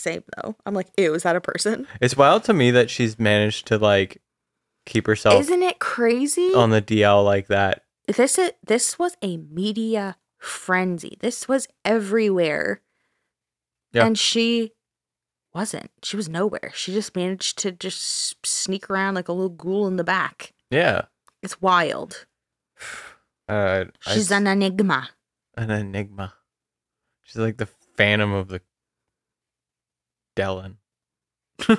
Speaker 1: Same though. I'm like, ew, is that a person?
Speaker 2: It's wild to me that she's managed to like keep herself
Speaker 1: Isn't it crazy?
Speaker 2: on the DL like that.
Speaker 1: this is, this was a media frenzy. This was everywhere.
Speaker 2: Yeah.
Speaker 1: And she wasn't. She was nowhere. She just managed to just sneak around like a little ghoul in the back.
Speaker 2: Yeah.
Speaker 1: It's wild.
Speaker 2: Uh, I-
Speaker 1: She's an enigma.
Speaker 2: an enigma. She's like the phantom of the Dellen.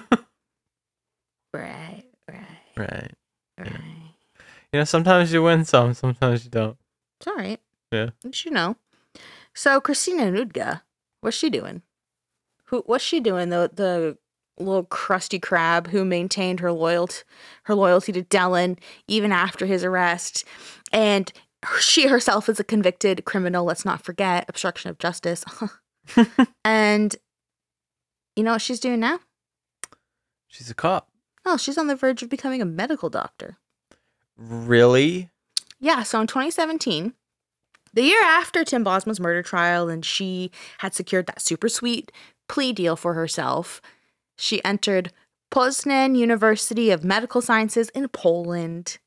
Speaker 1: Right, right,
Speaker 2: Right.
Speaker 1: right.
Speaker 2: You know, sometimes you win some, sometimes you don't.
Speaker 1: It's all right.
Speaker 2: Yeah.
Speaker 1: But you know. So Christina Noudga, what's she doing? Who what's she doing? The the little crusty crab who maintained her loyalty her loyalty to Dellen even after his arrest. And she herself is a convicted criminal, let's not forget, obstruction of justice. and you know what she's doing now?
Speaker 2: She's a cop.
Speaker 1: Oh, she's on the verge of becoming a medical doctor.
Speaker 2: Really?
Speaker 1: Yeah, so in 2017, the year after Tim Bosma's murder trial, and she had secured that super sweet plea deal for herself, she entered Poznan University of Medical Sciences in Poland.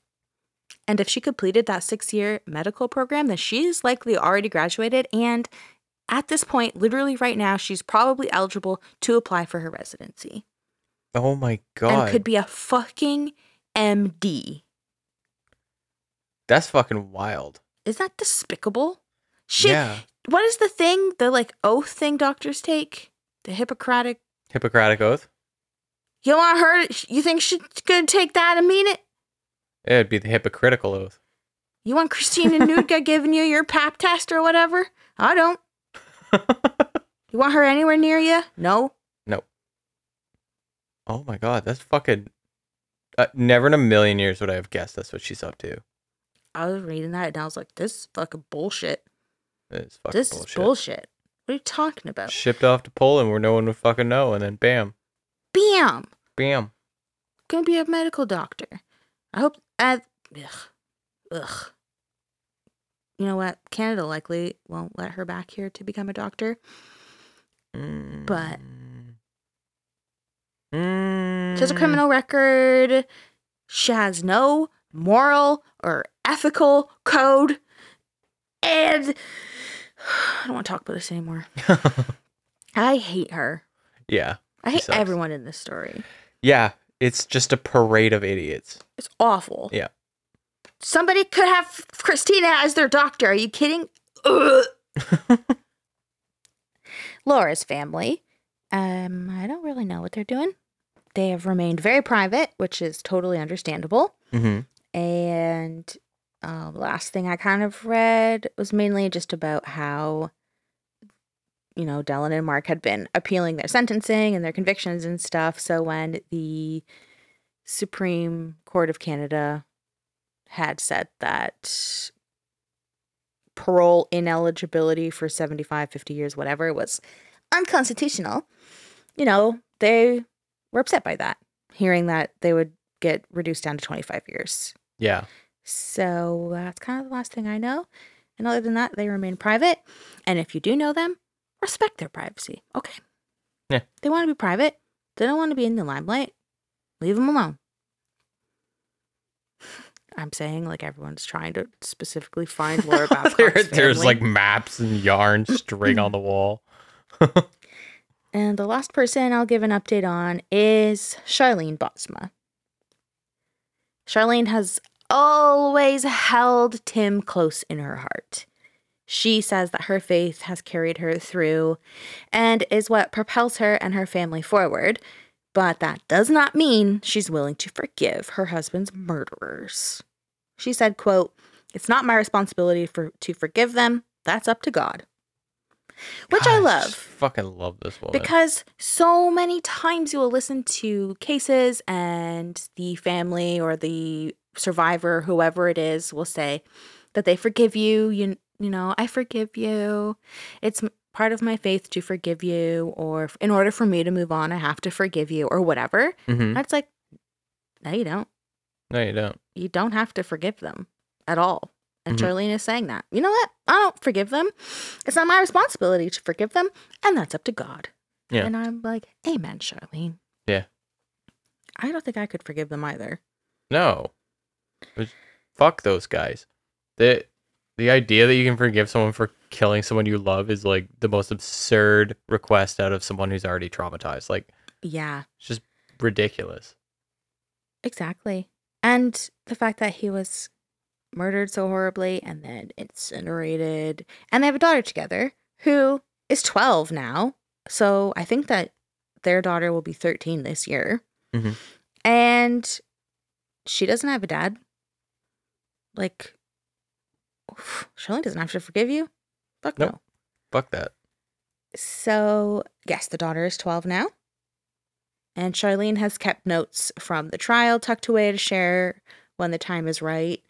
Speaker 1: And if she completed that six year medical program, then she's likely already graduated. And at this point, literally right now, she's probably eligible to apply for her residency
Speaker 2: Oh my god.
Speaker 1: and could be a fucking MD.
Speaker 2: That's fucking wild.
Speaker 1: Is that despicable? Shit.
Speaker 2: Yeah.
Speaker 1: What is the thing, the like oath thing doctors take? The Hippocratic.
Speaker 2: Hippocratic oath?
Speaker 1: You want her? You think she's gonna take that and mean it?
Speaker 2: It'd be the hypocritical oath.
Speaker 1: You want Christina Noudga giving you your pap test or whatever? I don't. You want her anywhere near you? No. No.
Speaker 2: Oh my god, that's fucking. Uh, never in a million years would I have guessed that's what she's up to.
Speaker 1: I was reading that and I was like, this is fucking bullshit.
Speaker 2: It's fucking
Speaker 1: this
Speaker 2: bullshit.
Speaker 1: is bullshit. What are you talking about?
Speaker 2: Shipped off to Poland where no one would fucking know, and then bam,
Speaker 1: Bam!
Speaker 2: bam.
Speaker 1: Gonna be a medical doctor. I hope. Uh, ugh. Ugh. You know what? Canada likely won't let her back here to become a doctor. But-
Speaker 2: Mm.
Speaker 1: She has a criminal record. She has no moral or ethical code. And I don't want to talk about this anymore. I hate her.
Speaker 2: yeah,
Speaker 1: I hate everyone in this story.
Speaker 2: yeah. It's just a parade of idiots.
Speaker 1: It's awful.
Speaker 2: Yeah.
Speaker 1: Somebody could have Christina as their doctor. Are you kidding? Laura's family. Um, I don't really know what they're doing. They have remained very private, which is totally understandable.
Speaker 2: Mm-hmm.
Speaker 1: And uh, last thing I kind of read was mainly just about how, you know, Dellen and Mark had been appealing their sentencing and their convictions and stuff. So when the Supreme Court of Canada had said that parole ineligibility for 75, 50 years, whatever, was unconstitutional, you know, they were upset by that, hearing that they would get reduced down to 25 years.
Speaker 2: Yeah.
Speaker 1: So that's kind of the last thing I know. And other than that, they remain private. And if you do know them, respect their privacy. Okay.
Speaker 2: Yeah.
Speaker 1: They want to be private. They don't want to be in the limelight. Leave them alone. I'm saying like everyone's trying to specifically find Laura Babcock's
Speaker 2: there, there's like maps and yarn string on the wall.
Speaker 1: And the last person I'll give an update on is Charlene Bosma. Charlene has always held Tim close in her heart. She says that her faith has carried her through and is what propels her and her family forward, but that does not mean she's willing to forgive her husband's murderers. She said, quote, "It's not my responsibility for to forgive them. That's up to God." Which I love.
Speaker 2: fucking love this woman.
Speaker 1: Because so many times you will listen to cases and the family or the survivor, whoever it is, will say that they forgive you. You, you know, I forgive you. It's part of my faith to forgive you, or in order for me to move on, I have to forgive you, or whatever.
Speaker 2: Mhm.
Speaker 1: That's like, no, you don't.
Speaker 2: No, you don't.
Speaker 1: You don't have to forgive them at all. And
Speaker 2: Mhm.
Speaker 1: Charlene is saying that. You know what? I don't forgive them. It's not my responsibility to forgive them, and that's up to God.
Speaker 2: Yeah.
Speaker 1: And I'm like, Amen, Charlene.
Speaker 2: Yeah.
Speaker 1: I don't think I could forgive them either.
Speaker 2: No. Fuck those guys. The the idea that you can forgive someone for killing someone you love is like the most absurd request out of someone who's already traumatized. Like
Speaker 1: Yeah,
Speaker 2: it's just ridiculous.
Speaker 1: exactly. And the fact that he was murdered so horribly and then incinerated, and they have a daughter together who is 12 now. So I think that their daughter will be 13 this year.
Speaker 2: Mhm.
Speaker 1: And she doesn't have a dad. Like, Charlene doesn't have to forgive you. Fuck
Speaker 2: Nope.
Speaker 1: no.
Speaker 2: Fuck that.
Speaker 1: So, yes, the daughter is 12 now. And Charlene has kept notes from the trial tucked away to share when the time is right.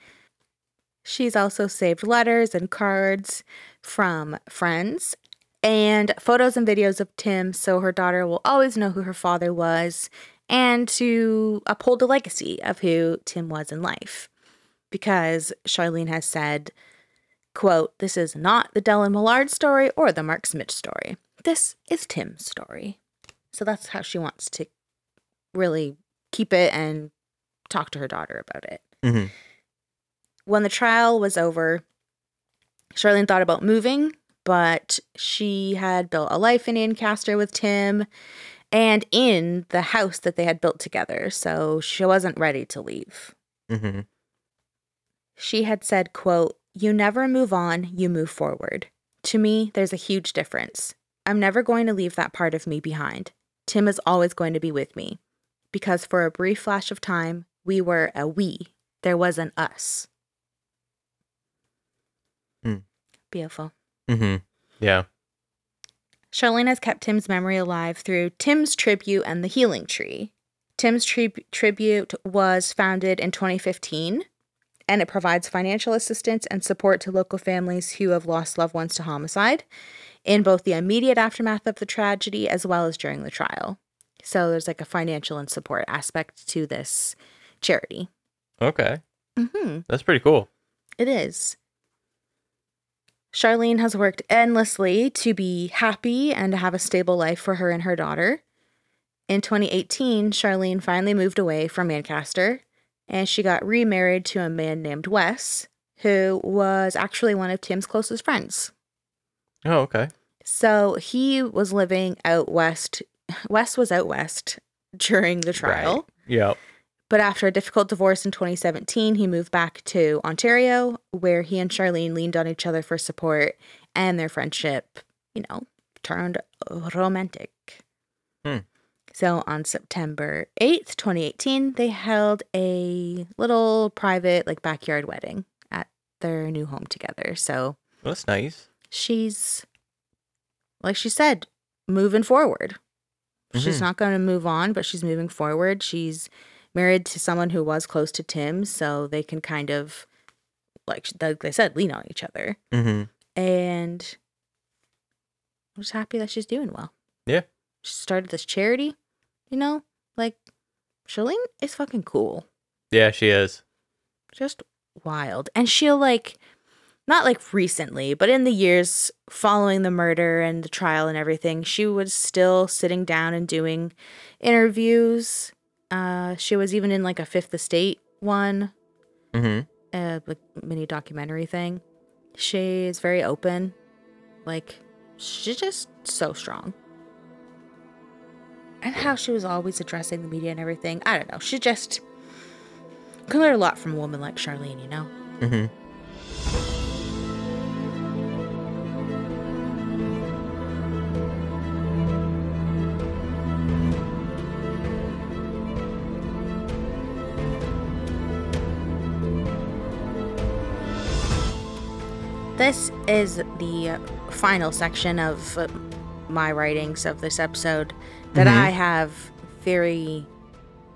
Speaker 1: She's also saved letters and cards from friends and photos and videos of Tim so her daughter will always know who her father was and to uphold the legacy of who Tim was in life. Because Charlene has said, quote, this is not the Dellen Millard story or the Mark Smich story. This is Tim's story. So that's how she wants to really keep it and talk to her daughter about it.
Speaker 2: Mhm.
Speaker 1: When the trial was over, Charlene thought about moving, but she had built a life in Ancaster with Tim and in the house that they had built together. So she wasn't ready to leave.
Speaker 2: Mm-hmm.
Speaker 1: She had said, quote, You never move on, you move forward. To me, there's a huge difference. I'm never going to leave that part of me behind. Tim is always going to be with me. Because for a brief flash of time, we were a we. There was an us.
Speaker 2: Hmm.
Speaker 1: Beautiful.
Speaker 2: Mm-hmm. Yeah.
Speaker 1: Charlene has kept Tim's memory alive through Tim's Tribute and the Healing Tree. Tim's tri- Tribute was founded in 2015, and it provides financial assistance and support to local families who have lost loved ones to homicide in both the immediate aftermath of the tragedy as well as during the trial. So there's like a financial and support aspect to this charity.
Speaker 2: Okay.
Speaker 1: Mm-hmm.
Speaker 2: That's pretty cool.
Speaker 1: It is. Charlene has worked endlessly to be happy and to have a stable life for her and her daughter. In 2018, Charlene finally moved away from Ancaster and she got remarried to a man named Wes, who was actually one of Tim's closest friends.
Speaker 2: Oh, okay.
Speaker 1: So he was living out west. Wes was out west during the trial.
Speaker 2: Right. Yep.
Speaker 1: But after a difficult divorce in 2017, he moved back to Ontario, where he and Charlene leaned on each other for support, and their friendship, you know, turned romantic.
Speaker 2: Hmm.
Speaker 1: So on September 8th, 2018, they held a little private, like, backyard wedding at their new home together. So
Speaker 2: That's nice.
Speaker 1: she's, like she said, moving forward. She's
Speaker 2: Mhm.
Speaker 1: not going to move on, but she's moving forward. She's married to someone who was close to Tim, so they can kind of, like like they said, lean on each other.
Speaker 2: Mm-hmm.
Speaker 1: And I'm just happy that she's doing well.
Speaker 2: Yeah.
Speaker 1: She started this charity, you know? Like, Charlene is fucking cool.
Speaker 2: Yeah, she is.
Speaker 1: Just wild. And she'll, like, not like recently, but in the years following the murder and the trial and everything, she was still sitting down and doing interviews. Uh, she was even in like a Fifth Estate one,
Speaker 2: Mm-hmm.
Speaker 1: uh, like mini documentary thing. She is very open. Like, she's just so strong. And how she was always addressing the media and everything. I don't know. She just can learn a lot from a woman like Charlene, you know?
Speaker 2: Mm-hmm.
Speaker 1: This is the final section of my writings of this episode that
Speaker 2: Mhm.
Speaker 1: I have very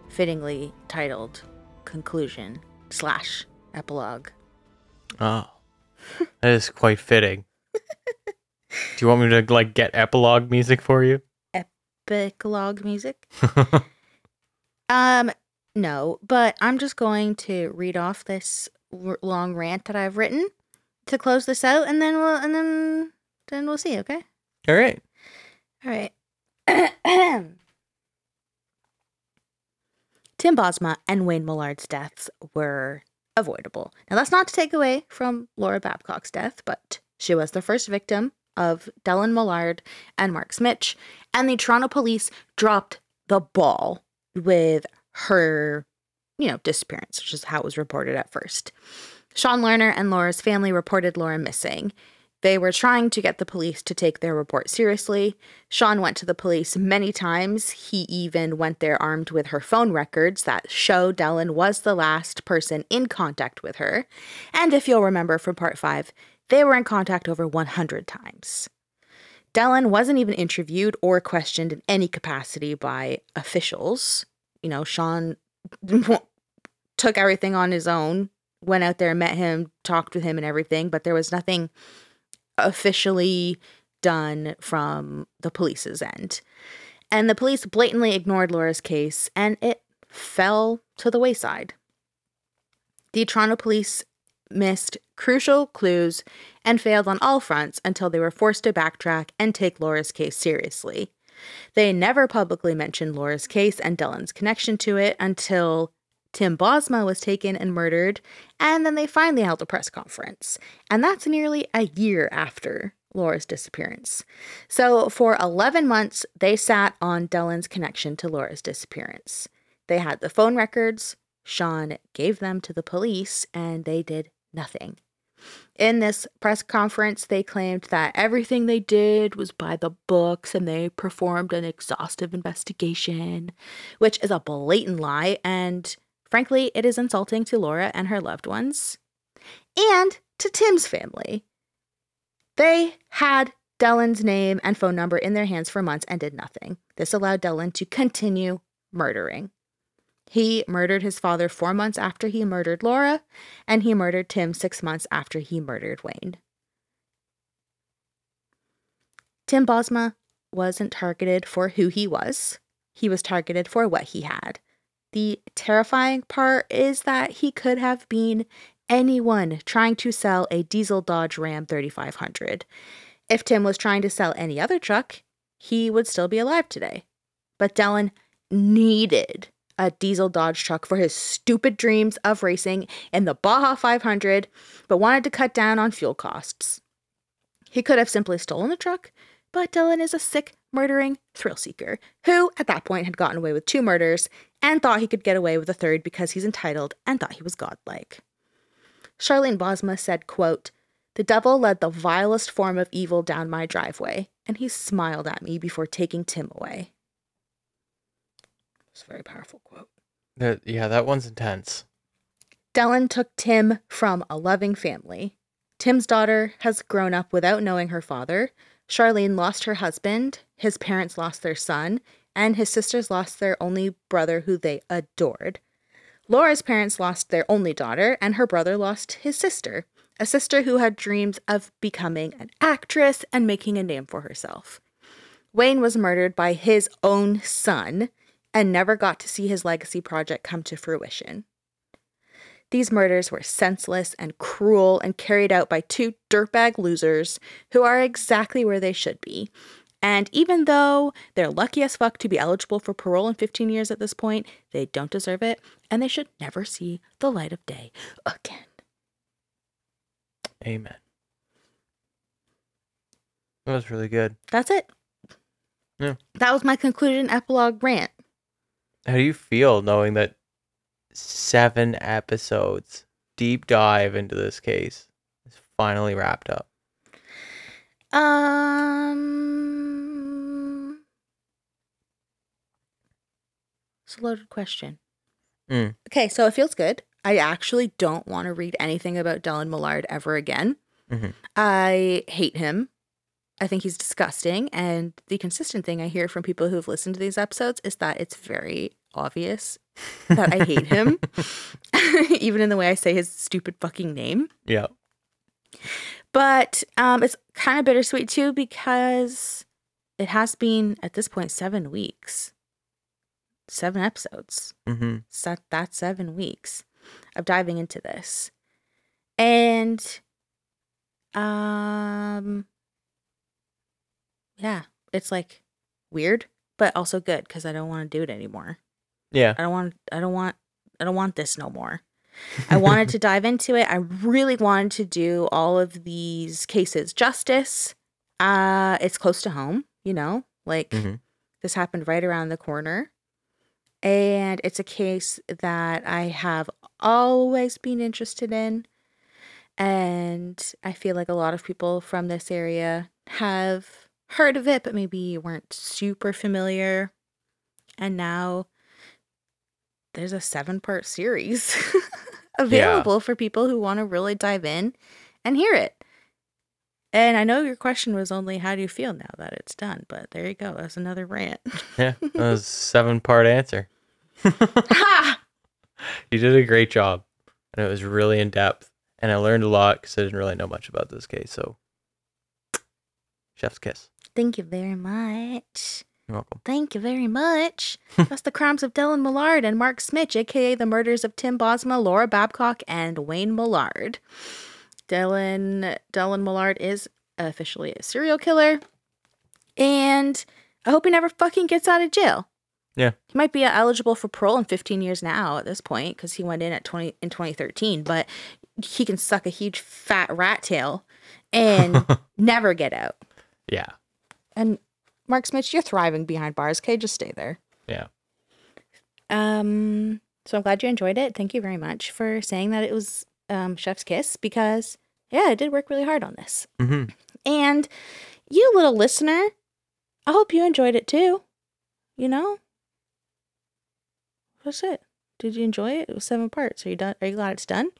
Speaker 1: fittingly titled Conclusion slash Epilogue.
Speaker 2: Oh, that is quite fitting. Do you want me to like get epilogue music for you?
Speaker 1: Epilogue music? Um, no, but I'm just going to read off this r- long rant that I've written to close this out, and then we'll and then then we'll see. Okay.
Speaker 2: All right.
Speaker 1: All right. Tim Bosma and Wayne Millard's deaths were avoidable. Now, that's not to take away from Laura Babcock's death, but she was the first victim of Dellen Millard and Mark Smich, and the Toronto police dropped the ball with her, you know, disappearance, which is how it was reported at first. Sean Lerner and Laura's family reported Laura missing. They were trying to get the police to take their report seriously. Sean went to the police many times. He even went there armed with her phone records that show Dellen was the last person in contact with her. And if you'll remember from part five, they were in contact over 100 times. Dellen wasn't even interviewed or questioned in any capacity by officials. You know, Sean took everything on his own, went out there, met him, talked with him, and everything, but there was nothing officially done from the police's end. And the police blatantly ignored Laura's case and it fell to the wayside. The Toronto police missed crucial clues and failed on all fronts until they were forced to backtrack and take Laura's case seriously. They never publicly mentioned Laura's case and Dellen's connection to it until Tim Bosma was taken and murdered, and then they finally held a press conference. And that's nearly a year after Laura's disappearance. So for 11 months, they sat on Dellen's connection to Laura's disappearance. They had the phone records, Sean gave them to the police, and they did nothing. In this press conference, they claimed that everything they did was by the books and they performed an exhaustive investigation, which is a blatant lie. And frankly, it is insulting to Laura and her loved ones and to Tim's family. They had Dellen's name and phone number in their hands for months and did nothing. This allowed Dellen to continue murdering. He murdered his father four months after he murdered Laura, and he murdered Tim six months after he murdered Wayne. Tim Bosma wasn't targeted for who he was, he was targeted for what he had. The terrifying part is that he could have been anyone trying to sell a diesel Dodge Ram 3500. If Tim was trying to sell any other truck, he would still be alive today. But Dellen needed a diesel Dodge truck for his stupid dreams of racing in the Baja 500, but wanted to cut down on fuel costs. He could have simply stolen the truck, but Dellen is a sick, murdering thrill seeker who, at that point, had gotten away with two murders and thought he could get away with a third because he's entitled and thought he was godlike. Charlene Bosma said, quote, The devil led the vilest form of evil down my driveway, and he smiled at me before taking Tim away. It's a very powerful quote.
Speaker 2: That, yeah, that one's intense.
Speaker 1: Dellen took Tim from a loving family. Tim's daughter has grown up without knowing her father. Charlene lost her husband, his parents lost their son, and his sisters lost their only brother who they adored. Laura's parents lost their only daughter, and her brother lost his sister, a sister who had dreams of becoming an actress and making a name for herself. Wayne was murdered by his own son and never got to see his legacy project come to fruition. These murders were senseless and cruel and carried out by two dirtbag losers who are exactly where they should be. And even though they're lucky as fuck to be eligible for parole in 15 years at this point, they don't deserve it and they should never see the light of day again.
Speaker 2: Amen. That was really good.
Speaker 1: That's it.
Speaker 2: Yeah.
Speaker 1: That was my conclusion epilogue rant.
Speaker 2: How do you feel knowing that seven episodes, deep dive into this case, is finally wrapped up?
Speaker 1: Um, it's a loaded question.
Speaker 2: Mm.
Speaker 1: Okay, so it feels good. I actually don't want to read anything about Dellen Millard ever again.
Speaker 2: Mhm.
Speaker 1: I hate him. I think he's disgusting. And the consistent thing I hear from people who've listened to these episodes is that it's very obvious that I hate him, even in the way I say his stupid fucking name.
Speaker 2: Yeah.
Speaker 1: But um, it's kind of bittersweet too because it has been at this point seven weeks, seven episodes.
Speaker 2: Mm-hmm.
Speaker 1: So that's seven weeks of diving into this, and um, yeah, it's like weird, but also good because I don't want to do it anymore.
Speaker 2: Yeah.
Speaker 1: I don't want. I don't want. I don't want this no more. I wanted to dive into it. I really wanted to do all of these cases justice. Uh, it's close to home, you know, like
Speaker 2: Mhm.
Speaker 1: this happened right around the corner. And it's a case that I have always been interested in. And I feel like a lot of people from this area have heard of it, but maybe weren't super familiar. And now there's a seven part series available for people who want to really dive in and hear it. And I know your question was only how do you feel now that it's done, but there you go. That's another rant.
Speaker 2: Yeah. That was a seven part answer. You did a great job. And it was really in depth. And I learned a lot because I didn't really know much about this case. So, chef's kiss.
Speaker 1: Thank you very much.
Speaker 2: You're welcome.
Speaker 1: Thank you very much. That's the crimes of Dellen Millard and Mark Smich, aka the murders of Tim Bosma, Laura Babcock, and Wayne Millard. Dellen Dellen Millard is officially a serial killer, and I hope he never fucking gets out of jail.
Speaker 2: Yeah.
Speaker 1: He might be eligible for parole in 15 years now at this point because he went in at 20 in 2013, but he can suck a huge fat rat tail and never get out.
Speaker 2: Yeah.
Speaker 1: And Mark Smich, you're thriving behind bars. Okay, just stay there.
Speaker 2: Yeah.
Speaker 1: Um, so I'm glad you enjoyed it. Thank you very much for saying that it was um, Chef's Kiss because yeah, I did work really hard on this.
Speaker 2: Mm-hmm.
Speaker 1: And you little listener, I hope you enjoyed it too. You know, that's it. Did you enjoy it? It was seven parts. Are you done? Are you glad it's done?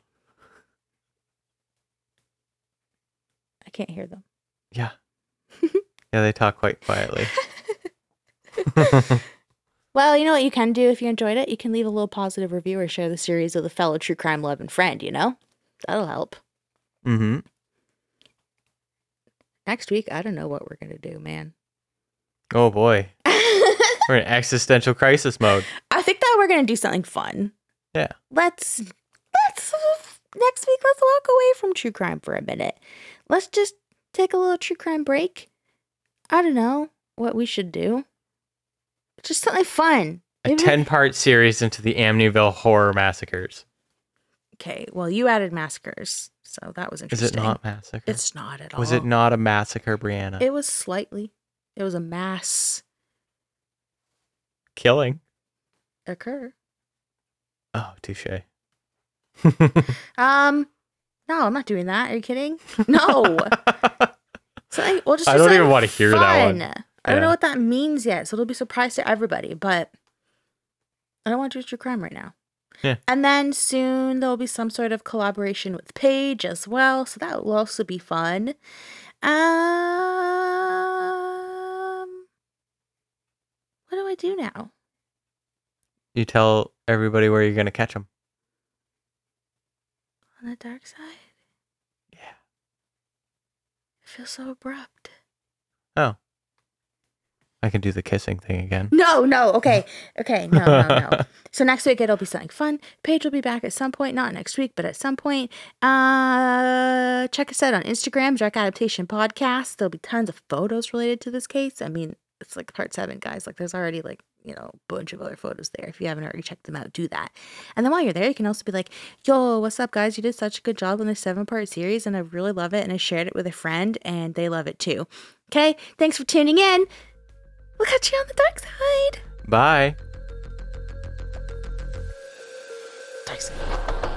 Speaker 1: I can't hear them.
Speaker 2: Yeah. yeah, they talk quite quietly.
Speaker 1: Well, you know what you can do if you enjoyed it? You can leave a little positive review or share the series with a fellow true crime loving friend, you know? That'll help.
Speaker 2: Mm-hmm.
Speaker 1: Next week, I don't know what we're going to do, man.
Speaker 2: Oh boy. We're in existential crisis mode.
Speaker 1: I think that we're going to do something fun.
Speaker 2: Yeah.
Speaker 1: Let's, let's, next week, let's walk away from true crime for a minute. Let's just take a little true crime break. I don't know what we should do. Just something fun.
Speaker 2: A
Speaker 1: Maybe-
Speaker 2: 10 part series into the Amityville horror massacres.
Speaker 1: Okay, well, you added massacres, so that was
Speaker 2: Is
Speaker 1: interesting.
Speaker 2: it not massacre?
Speaker 1: It's not at all.
Speaker 2: Was it not a massacre, Brianna?
Speaker 1: It was slightly. It was a mass
Speaker 2: Killing.
Speaker 1: occur.
Speaker 2: Oh, touche.
Speaker 1: Um, no, I'm not doing that. Are you kidding? No. Something. We'll just.
Speaker 2: I
Speaker 1: do
Speaker 2: don't even
Speaker 1: something
Speaker 2: wanna hear that one.
Speaker 1: fun. I don't know what that means yet, so it'll be a surprise to everybody. But I don't want to do true crime right now.
Speaker 2: Yeah.
Speaker 1: And then soon there will be some sort of collaboration with Paige as well, so that will also be fun. Um, what do I do now?
Speaker 2: you tell everybody where you're going to catch them.
Speaker 1: On the dark side?
Speaker 2: Yeah.
Speaker 1: It feels so abrupt.
Speaker 2: Oh. I can do the kissing thing again.
Speaker 1: No, no, okay, okay, no, no, no. so next week it'll be something fun. Paige will be back at some point, not next week, but at some point. Uh, check us out on Instagram, Dark Adaptation Podcast. There'll be tons of photos related to this case. I mean, it's like part seven, guys. Like, there's already like you know a bunch of other photos there. If you haven't already checked them out, do that. And then while you're there, you can also be like, "Yo, what's up, guys? You did such a good job on this seven part series, and I really love it. And I shared it with a friend, and they love it too." Okay, thanks for tuning in. We'll catch you on the dark side.
Speaker 2: Bye.
Speaker 1: Dark side.